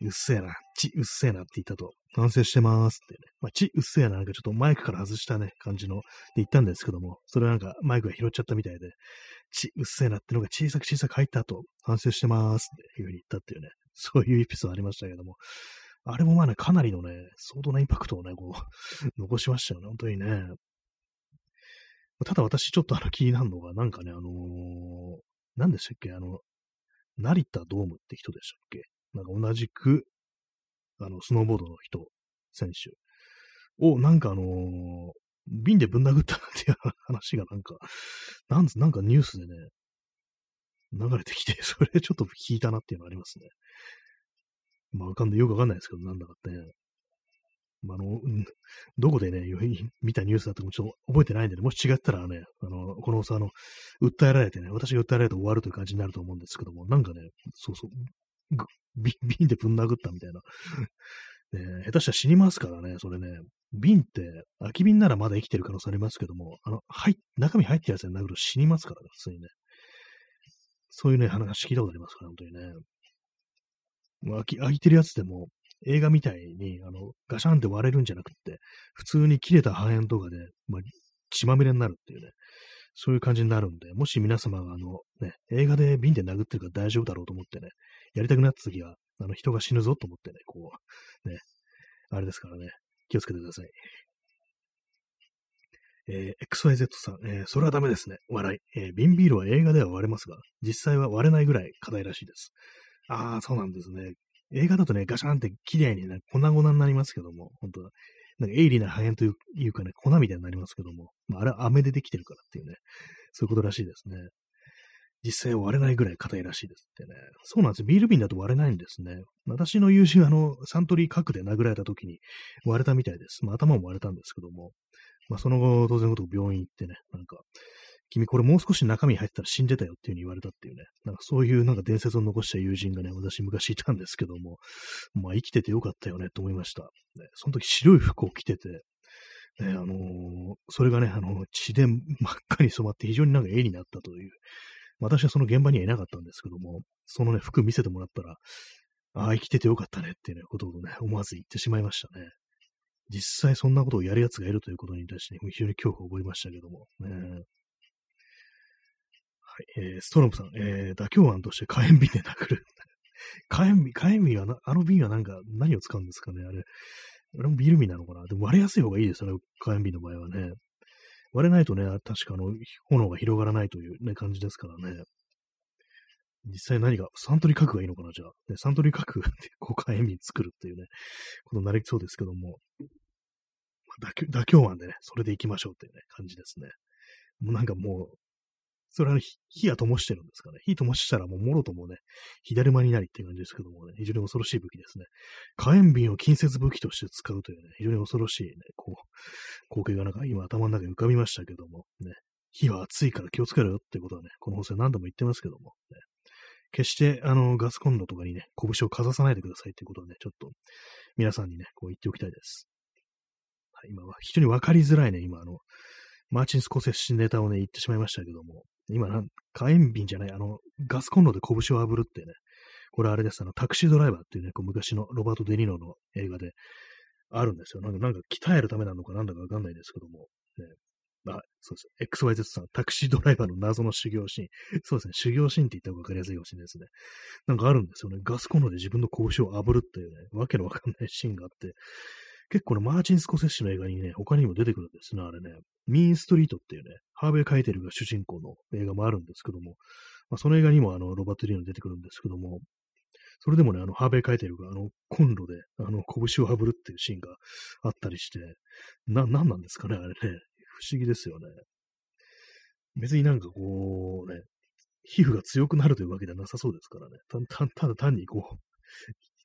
A: うっせえな、ち、うっせえなって言ったと、反省してますってね、まあ、ち、うっせえな、なんかちょっとマイクから外したね、感じの、で言ったんですけども、それはなんかマイクが拾っちゃったみたいで、ち、うっせえなってのが小さく小さく入った後、反省してますっていうふうに言ったっていうね、そういうエピソードありましたけども、あれもまあね、かなりのね、相当なインパクトをね、こう *laughs* 残しましたよね、本当にね。ただ私ちょっとあの気になるのが、なんかね、あのー、何でしたっけ、あの、成田ドームって人でしたっけ？なんか同じく、あの、スノーボードの人、選手を、なんかあのー、瓶でぶん殴ったっていう *laughs* 話がなんか、なんつなんかニュースでね、流れてきて、それちょっと聞いたなっていうのありますね。まあ、わかんない、よくわかんないですけど、なんだかって、まあ、あの、どこでね、*laughs* 見たニュースだともちょっと覚えてないんでね、もし違ったらね、あの、このさ、あの、訴えられてね、私が訴えられて終わるという感じになると思うんですけども、なんかね、そうそう、瓶瓶でぶん殴ったみたいな。*laughs* ね、下手したら死にますからね、それね。瓶って、空き瓶ならまだ生きてる可能性ありますけども、あの、はい、中身入ってるやつに殴ると死にますからね、普通にね。そういうね、話聞いたことありますから、本当にね。開き開いてるやつでも、映画みたいに、あの、ガシャンって割れるんじゃなくって、普通に切れた破片とかで、まあ、血まみれになるっていうね、そういう感じになるんで、もし皆様があの、ね、映画で瓶で殴ってるから大丈夫だろうと思ってね、やりたくなった時は、あの、人が死ぬぞと思ってね、こう、ね、あれですからね、気をつけてください。えー、XYZ さん、えー、それはダメですね。笑い。えー、瓶ビールは映画では割れますが、実際は割れないぐらい硬いらしいです。ああ、そうなんですね。映画だとね、ガシャンって綺麗にね、粉々になりますけども、本当は。なんか鋭利な破片というかね、粉みたいになりますけども、まあ、あれは飴でできてるからっていうね、そういうことらしいですね。実際割れないぐらい硬いらしいですってね。そうなんですよ。ビール瓶だと割れないんですね。私の友人はあの、サントリー核で殴られた時に割れたみたいです。まあ、頭も割れたんですけども、まあ、その後、当然のこと病院行ってね、なんか、君これもう少し中身入ってたら死んでたよっていう風に言われたっていうね、なんかそういうなんか伝説を残した友人がね、私昔いたんですけども、まあ生きててよかったよねと思いました。ね、その時白い服を着てて、ね、あのー、それがね、あの、血で真っ赤に染まって非常になんか絵になったという、私はその現場にはいなかったんですけども、そのね、服見せてもらったら、ああ、生きててよかったねっていうね、ことをね、思わず言ってしまいましたね。実際そんなことをやる奴がいるということに対して、ね、非常に恐怖を覚えましたけども、ね。はい、えー、ストロムさん、えー、妥協案として火炎瓶で殴る。*laughs* 火炎瓶、火炎瓶はな、あの瓶はなんか、何を使うんですかねあれ。あれもビール瓶なのかな？でも割れやすい方がいいですよね。火炎瓶の場合はね。割れないとね、確かあの、炎が広がらないというね、感じですからね。実際何が、サントリー核がいいのかな、じゃあ。ね、サントリー核 *laughs* でこう火炎瓶作るっていうね、ことになりそうですけども。妥協案でね、それで行きましょうっていうね、感じですね。もうなんかもう、それは火は灯してるんですかね。火灯したらもうもろともね、左間になりっていう感じですけどもね、非常に恐ろしい武器ですね。火炎瓶を近接武器として使うというね、非常に恐ろしいね、こう、光景がなんか今頭の中に浮かびましたけども、ね、火は熱いから気をつけろよってことはね、この放送何度も言ってますけども、ね、決して、あの、ガスコンロとかにね、拳をかざさないでくださいっていうことはね、ちょっと、皆さんにね、こう言っておきたいです。はい、今は非常にわかりづらいね、今、あの、マーチン・スコセッシネタをね、言ってしまいましたけども、今なん、火炎瓶じゃない、あの、ガスコンロで拳を炙るってね、これあれです、あの、タクシードライバーっていうね、こう昔のロバート・デ・ニーノの映画であるんですよ。なんか、なんか鍛えるためなのかなんだかわかんないですけども、ね、あ、そうです。XYZ さん、タクシードライバーの謎の修行シーン。そうですね。修行シーンって言った方がわかりやすいかもしれないですね。なんかあるんですよね。ガスコンロで自分の拳を炙るっていうね、わけのわかんないシーンがあって、結構ね、マーチン・スコセッシの映画にね、他にも出てくるんですね、あれね。ミーン・ストリートっていうね、ハーベイ・カイテルが主人公の映画もあるんですけども、まあ、その映画にもあの、ロバート・リーノ出てくるんですけども、それでもね、あの、ハーベイ・カイテルが、あの、コンロで、あの、拳を炙るっていうシーンがあったりして、な、なんなんですかね、あれね。不思議ですよね。別になんかこう、ね、皮膚が強くなるというわけではなさそうですからね。た、た、ただ単にこう、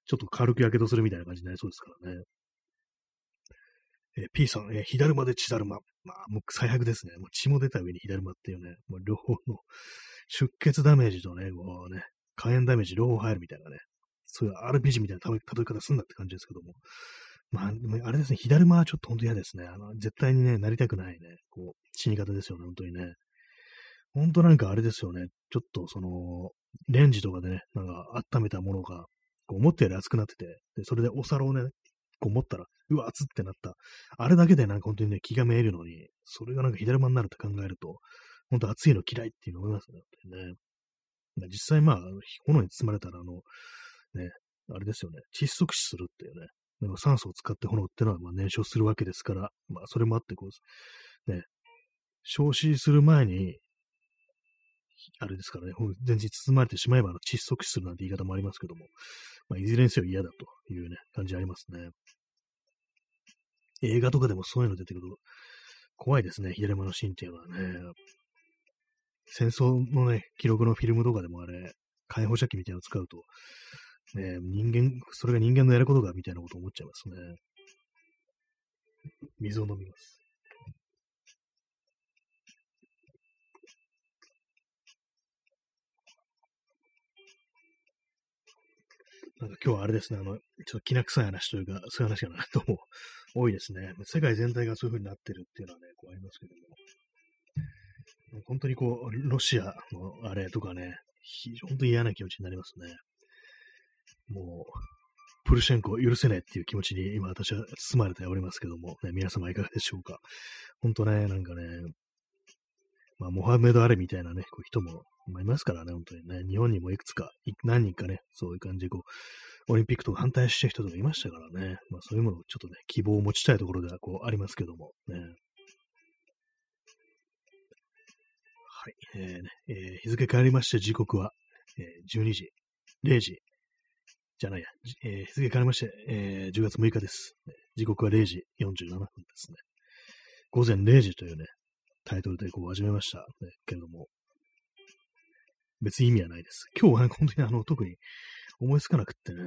A: ちょっと軽く火傷するみたいな感じになりそうですからね。えー、P さん、えー、火だるまで血だるま。まあ、もう最悪ですね。もう血も出た上に火だるまっていうね、もう両方の出血ダメージとね、こうね、火炎ダメージ両方入るみたいなね、そういう RPG みたいな例え方すんだって感じですけども。まあ、でもあれですね、火だるまはちょっと本当嫌ですね。あの、絶対にね、なりたくないね、こう、死に方ですよね、本当にね。本当なんかあれですよね、ちょっとその、レンジとかでね、なんか温めたものが、こう思ったより熱くなってて、で、それでお皿をね、こう持ったら、うわ、熱ってなった。あれだけでなんか本当にね、気がめえるのに、それがなんか左間になるって考えると、本当熱いの嫌いっていうの思いますね、ね。実際まあ、炎に包まれたら、あの、ね、あれですよね、窒息死するっていうね、でも酸素を使って炎ってのはまあ燃焼するわけですから、まあそれもあってこう、ね、焼死する前に、あれですからね、全然包まれてしまえば窒息死するなんて言い方もありますけども、まあ、いずれにせよ嫌だというね、感じありますね。映画とかでもそういうの出てくると、怖いですね、左間のシーンっていうのはね。戦争のね、記録のフィルムとかでもあれ、解放射器みたいなのを使うと、ね、人間、それが人間のやることかみたいなこと思っちゃいますね。水を飲みます。なんか今日はあれですね、あの、ちょっときな臭い話というか、そういう話がなとも多いですね。世界全体がそういう風になってるっていうのはね、こうありますけども。本当にこう、ロシアのあれとかね、非常に嫌な気持ちになりますね。もう、プルシェンコ許せないっていう気持ちに今私は包まれておりますけども、ね、皆様いかがでしょうか。本当ね、なんかね、まあ、モハメド・アレみたいなね、こう人もいますからね、本当にね、日本にもいくつか、何人かね、そういう感じでこう、オリンピックと反対してる人とかいましたからね、まあそういうものをちょっとね、希望を持ちたいところではこうありますけども、ね。はい、えーね。えー、日付変わりまして時刻は、えー、12時、0時、じゃないや、えー、日付変わりまして、えー、10月6日です。時刻は0時47分ですね。午前0時というね、タイトルでこう始めました、ね、けれども、別に意味はないです。今日は、ね、本当にあの、特に思いつかなくってね、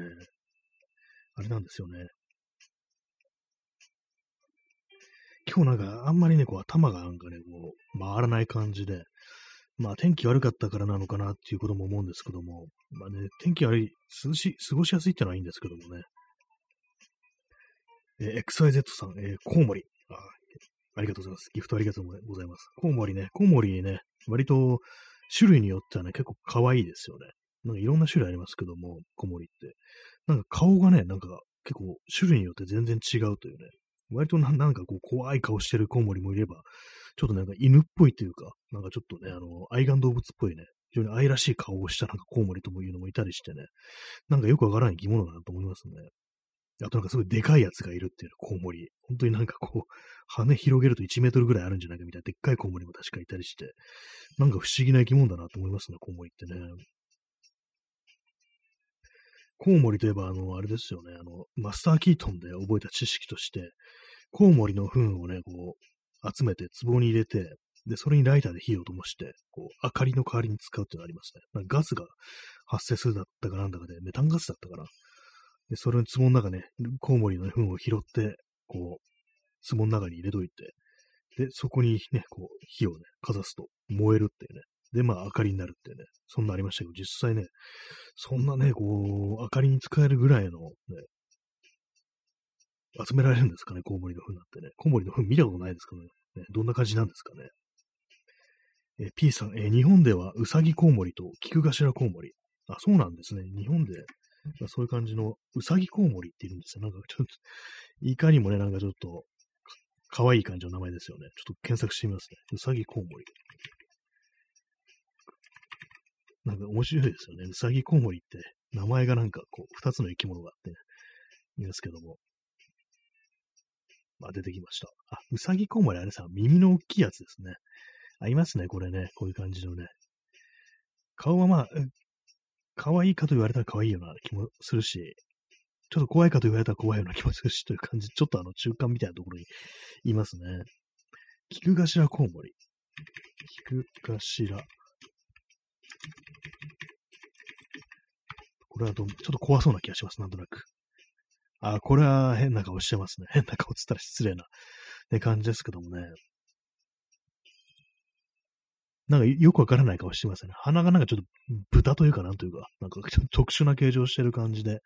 A: あれなんですよね。今日なんかあんまりね、こう頭がなんかね、こう回らない感じで、まあ天気悪かったからなのかなっていうことも思うんですけども、まあね、天気悪い、涼しい、過ごしやすいってのはいいんですけどもね。えー、XYZ さん、えー、コウモリ。あありがとうございます。ギフトありがとうございます。コウモリね、コウモリね、割と種類によってはね、結構可愛いですよね。なんかいろんな種類ありますけども、コウモリって。なんか顔がね、なんか結構種類によって全然違うというね。割となんかこう怖い顔してるコウモリもいれば、ちょっとなんか犬っぽいというか、なんかちょっとね、あの、愛玩動物っぽいね、非常に愛らしい顔をしたなんかコウモリともいうのもいたりしてね、なんかよくわからない生き物だなと思いますね。あとなんかすごいでかいやつがいるっていうコウモリ。本当になんかこう、羽広げると1メートルぐらいあるんじゃないかみたいなでっかいコウモリも確かいたりして、なんか不思議な生き物だなと思いますね、コウモリってね。コウモリといえば、あの、あれですよね、あの、マスターキートンで覚えた知識として、コウモリの糞をね、こう、集めて壺に入れて、で、それにライターで火を灯して、こう、明かりの代わりに使うっていうのがありますね。ガスが発生するだったかなんだかで、メタンガスだったかな。で、それに壺の中ね、コウモリの糞を拾って、こう、壺の中に入れといて、で、そこにね、こう、火をね、かざすと燃えるっていうね。で、まあ、明かりになるっていうね、そんなありましたけど、実際ね、そんなね、こう、明かりに使えるぐらいの、ね、集められるんですかね、コウモリの糞なんてね。コウモリの糞見たことないですかね。ねどんな感じなんですかね。え P さん、え日本ではウサギコウモリとキクガシラコウモリ。あ、そうなんですね。日本で、そういう感じのウサギコウモリっているんですよ。なんかちょっと、いかにもね、なんかちょっと、可愛いい感じの名前ですよね。ちょっと検索してみますね。ウサギコウモリ。なんか面白いですよね。ウサギコウモリって、名前がなんかこう、二つの生き物があってね、いいですけども。まあ、出てきました。あ、ウサギコウモリあれさ、耳の大きいやつですね。ありますね、これね。こういう感じのね。顔はまあ、可愛いかと言われたら可愛いような気もするし、ちょっと怖いかと言われたら怖いような気もするしという感じ、ちょっとあの中間みたいなところにいますね。菊頭コウモリ。菊頭。これはどちょっと怖そうな気がします、なんとなく。あ、これは変な顔してますね。変な顔つったら失礼な、ね、感じですけどもね。なんかよくわからない顔してますね。鼻がなんかちょっと豚というかなんというか、なんかちょっと特殊な形状してる感じで、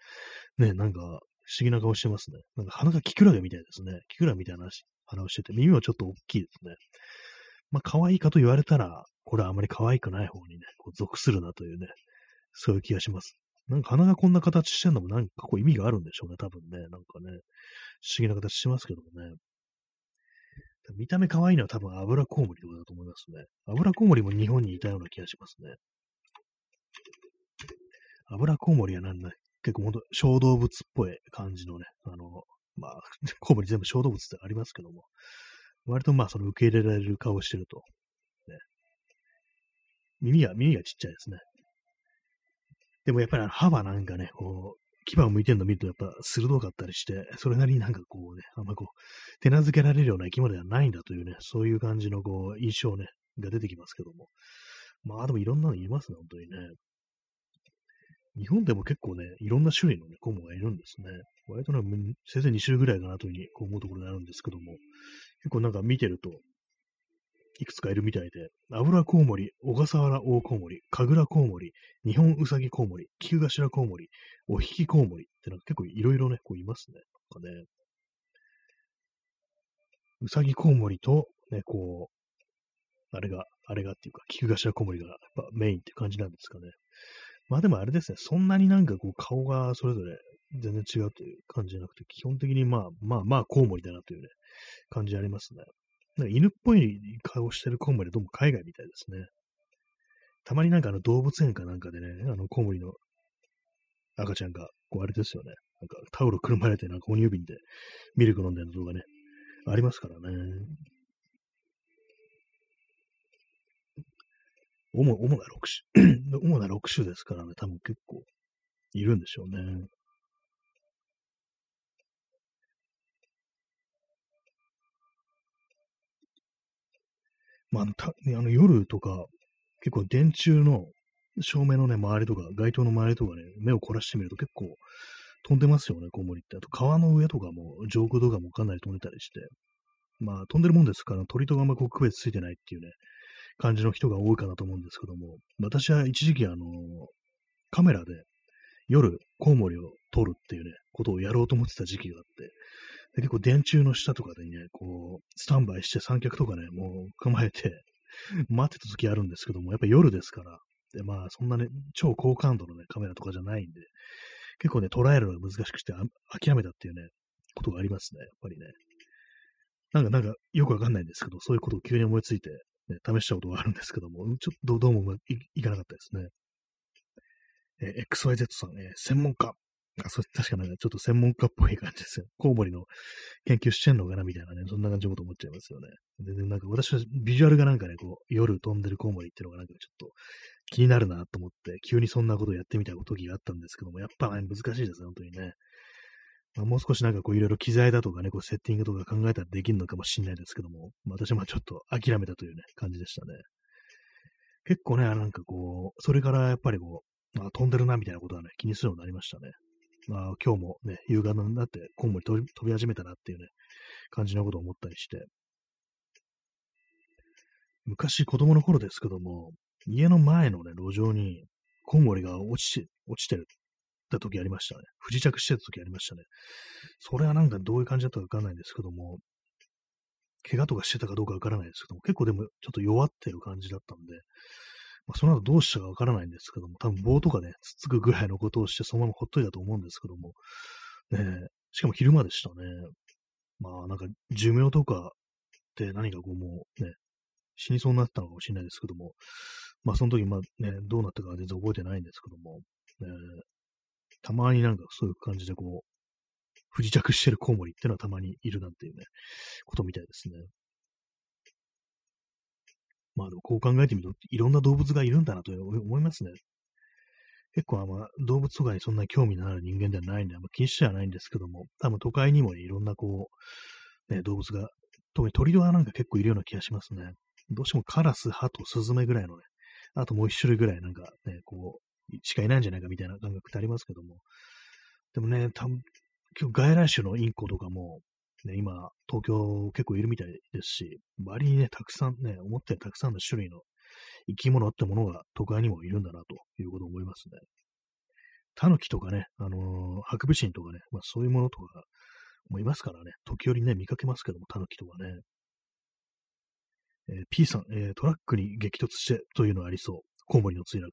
A: ね、なんか不思議な顔してますね。なんか鼻がキクラゲみたいですね。キクラみたいな鼻をしてて、耳はちょっと大きいですね。まあ、可愛いかと言われたら、これはあまり可愛くない方にね、こう属するなというね、そういう気がします。なんか鼻がこんな形してんのもなんかこう意味があるんでしょうね、多分ね。なんかね、不思議な形しますけどもね。見た目可愛いのは多分油コウモリとかだと思いますね。油コウモリも日本にいたような気がしますね。油コウモリはなんだ、結構ほんと小動物っぽい感じのね、あの、まあ、*laughs* コウモリ全部小動物ってありますけども、割とまあその受け入れられる顔をしてると。ね、耳が、耳がちっちゃいですね。でもやっぱり歯はなんかね、こう、牙を向いてるの見るとやっぱ鋭かったりして、それなりになんかこうね、あんまこう、手なずけられるような生き物ではないんだというね、そういう感じのこう、印象ね、が出てきますけども。まあでもいろんなのいますね、本当にね。日本でも結構ね、いろんな種類のね、コモがいるんですね。割とね、せいぜい2種ぐらいかなというふうに思うところにあるんですけども、結構なんか見てると、いくつかいるみたいで、油コウモリ、小笠原大コウモリ、神楽コウモリ、日本ウサギコウモリ、菊頭コウモリ、お引きコウモリってなんか結構いろいろね、こういますね。なんかね。ウサギコウモリと、ね、こう、あれが、あれがっていうか、菊頭コウモリがやっぱメインって感じなんですかね。まあでもあれですね、そんなになんかこう顔がそれぞれ全然違うという感じじゃなくて、基本的にまあまあまあコウモリだなというね、感じありますね。なんか犬っぽい顔してるコウモリどうも海外みたいですね。たまになんかあの動物園かなんかでね、あのコウモリの赤ちゃんが、こうあれですよね。なんかタオルくるまれてなんか哺乳瓶でミルク飲んでる動画ね、ありますからね。主主な6種、主な6 *clears throat* 種ですからね、多分結構いるんでしょうね。まあ、たあの夜とか、結構電柱の照明のね、周りとか、街灯の周りとかね、目を凝らしてみると結構飛んでますよね、コウモリって。あと川の上とかも、上空とかもかなり飛んでたりして。まあ、飛んでるもんですから、鳥とかあんまこう区別ついてないっていうね、感じの人が多いかなと思うんですけども、私は一時期あの、カメラで夜コウモリを撮るっていうね、ことをやろうと思ってた時期があって、で結構電柱の下とかでね、こう、スタンバイして三脚とかね、もう構えて、待ってた時あるんですけども、やっぱ夜ですから、で、まあ、そんなね、超高感度のね、カメラとかじゃないんで、結構ね、捉えるのが難しくて、諦めたっていうね、ことがありますね、やっぱりね。なんか、なんか、よくわかんないんですけど、そういうことを急に思いついて、ね、試したことがあるんですけども、ちょっとどうもいいかなかったですね。え、XYZ さん、え、専門家。あ、それ *laughs* 確かなんかちょっと専門家っぽい感じですよ。コウモリの研究してんのかなみたいなね、そんな感じのこと思っちゃいますよね。全然なんか私はビジュアルがなんかね、こう、夜飛んでるコウモリっていうのがなんかちょっと気になるなと思って、急にそんなことをやってみた時があったんですけども、やっぱね、難しいですね、本当にね。まあ、もう少しなんかこういろいろ機材だとかね、こうセッティングとか考えたらできるのかもしれないですけども、私はまあちょっと諦めたというね、感じでしたね。結構ね、なんかこう、それからやっぱりこう、まあ、飛んでるなみたいなことはね、気にするようになりましたね。まあ今日もね、夕方になってコウモリ飛び始めたなっていうね、感じのことを思ったりして。昔子供の頃ですけども、家の前のね、路上にコウモリが落ちて、落ちてるった時ありましたね。不時着してた時ありましたね。それはなんかどういう感じだったかわかんないんですけども、怪我とかしてたかどうかわからないですけども、結構でもちょっと弱ってる感じだったんで、まあ、その後どうしたかわからないんですけども、多分棒とかね、つつくぐらいのことをしてそのままほっといたと思うんですけども、ねしかも昼間でしたね。まあなんか寿命とかって何かこうもうね、死にそうになったのかもしれないですけども、まあその時まあね、どうなったかは全然覚えてないんですけども、ね、たまになんかそういう感じでこう、不時着してるコウモリっていうのはたまにいるなんていうね、ことみたいですね。まあでもこう考えてみると、いろんな動物がいるんだなと思いますね。結構あんま動物とかにそんな興味のある人間ではないんで、あんま気にしてはないんですけども、多分都会にも、ね、いろんなこう、ね、動物が、特に鳥はなんか結構いるような気がしますね。どうしてもカラス、ハト、スズメぐらいのね、あともう一種類ぐらいなんかね、こう、しかいないんじゃないかみたいな感覚ってありますけども。でもね、た今日外来種のインコとかも、ね、今、東京結構いるみたいですし、割にね、たくさんね、思ったよりたくさんの種類の生き物ってものが都会にもいるんだなということを思いますね。タヌキとかね、あのー、ハクビシンとかね、まあそういうものとかもいますからね、時折ね、見かけますけども、タヌキとかね。えー、P さん、えー、トラックに激突してというのありそう。コウモリの墜落。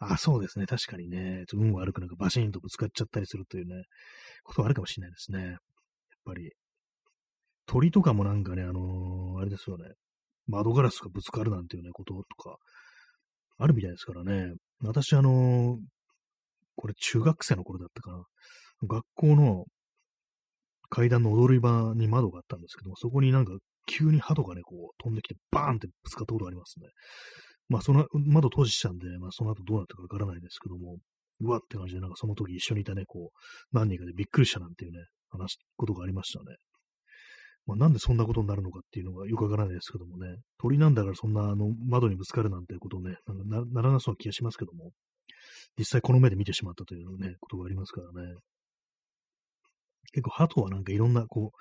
A: あ、そうですね。確かにね、運悪くなんかバシーンとぶつかっちゃったりするというね、ことはあるかもしれないですね。やっぱり、鳥とかもなんかね、あのー、あれですよね、窓ガラスがぶつかるなんていうね、こととか、あるみたいですからね。私、あのー、これ中学生の頃だったかな。学校の階段の踊り場に窓があったんですけども、そこになんか急に鳩がね、こう飛んできてバーンってぶつかったことがありますね。まあ、その窓閉じしたんで、まあ、その後どうなったかわからないですけども、うわって感じで、なんかその時一緒にいたね、こう、何人かでびっくりしたなんていうね、話ことがありましたね。まあ、なんでそんなことになるのかっていうのがよくわからないですけどもね、鳥なんだからそんなあの窓にぶつかるなんてことね、なならなそうな気がしますけども、実際この目で見てしまったというね、ことがありますからね。結構鳩はなんかいろんなこう、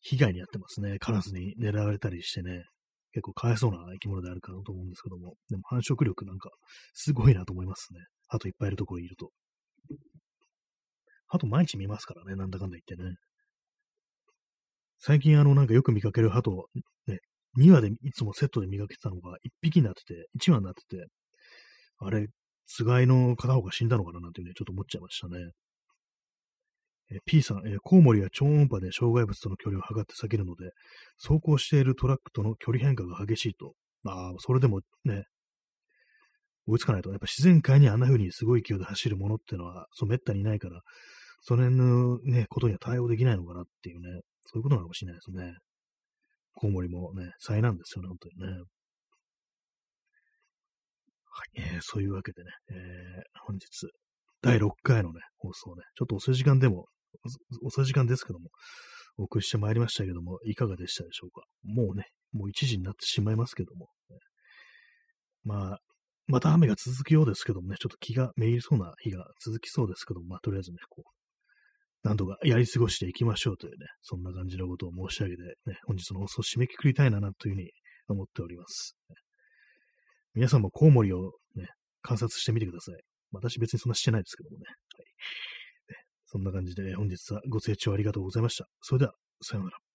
A: 被害に遭ってますね。カラスに狙われたりしてね、結構かわいそうな生き物であるかなと思うんですけども、でも繁殖力なんかすごいなと思いますね。鳩いっぱいいるところにいると。鳩毎日見ますからね、なんだかんだ言ってね。最近あのなんかよく見かける鳩、ね、2羽でいつもセットで見かけてたのが1匹になってて、1羽になってて、あれ、つがいの片方が死んだのかななんてね、ちょっと思っちゃいましたね。え P さん、えコウモリは超音波で障害物との距離を測って避けるので、走行しているトラックとの距離変化が激しいと。ああ、それでもね、追いつかないと。やっぱ自然界にあんな風にすごい勢いで走るものってのは、そう、めったにいないから、その辺のね、ことには対応できないのかなっていうね、そういうことなのかもしれないですね。コウモリもね、災難ですよね、本当にね。はい、えー、そういうわけでね、えー、本日、第6回のね、放送ね、ちょっと遅い時間でも、遅い時間ですけども、お送りしてまいりましたけども、いかがでしたでしょうか？もうね、もう1時になってしまいますけども、ね、まあ、また雨が続くようですけどもね、ちょっと気がめいりそうな日が続きそうですけども、まあ、とりあえずね、こう、何度かやり過ごしていきましょうというね、そんな感じのことを申し上げて、ね、本日の放送を締めくくりたいな、というふうに思っております。皆さんもコウモリをね、観察してみてください。私別にそんなしてないですけどもね。はい、そんな感じで本日はご清聴ありがとうございました。それでは、さようなら。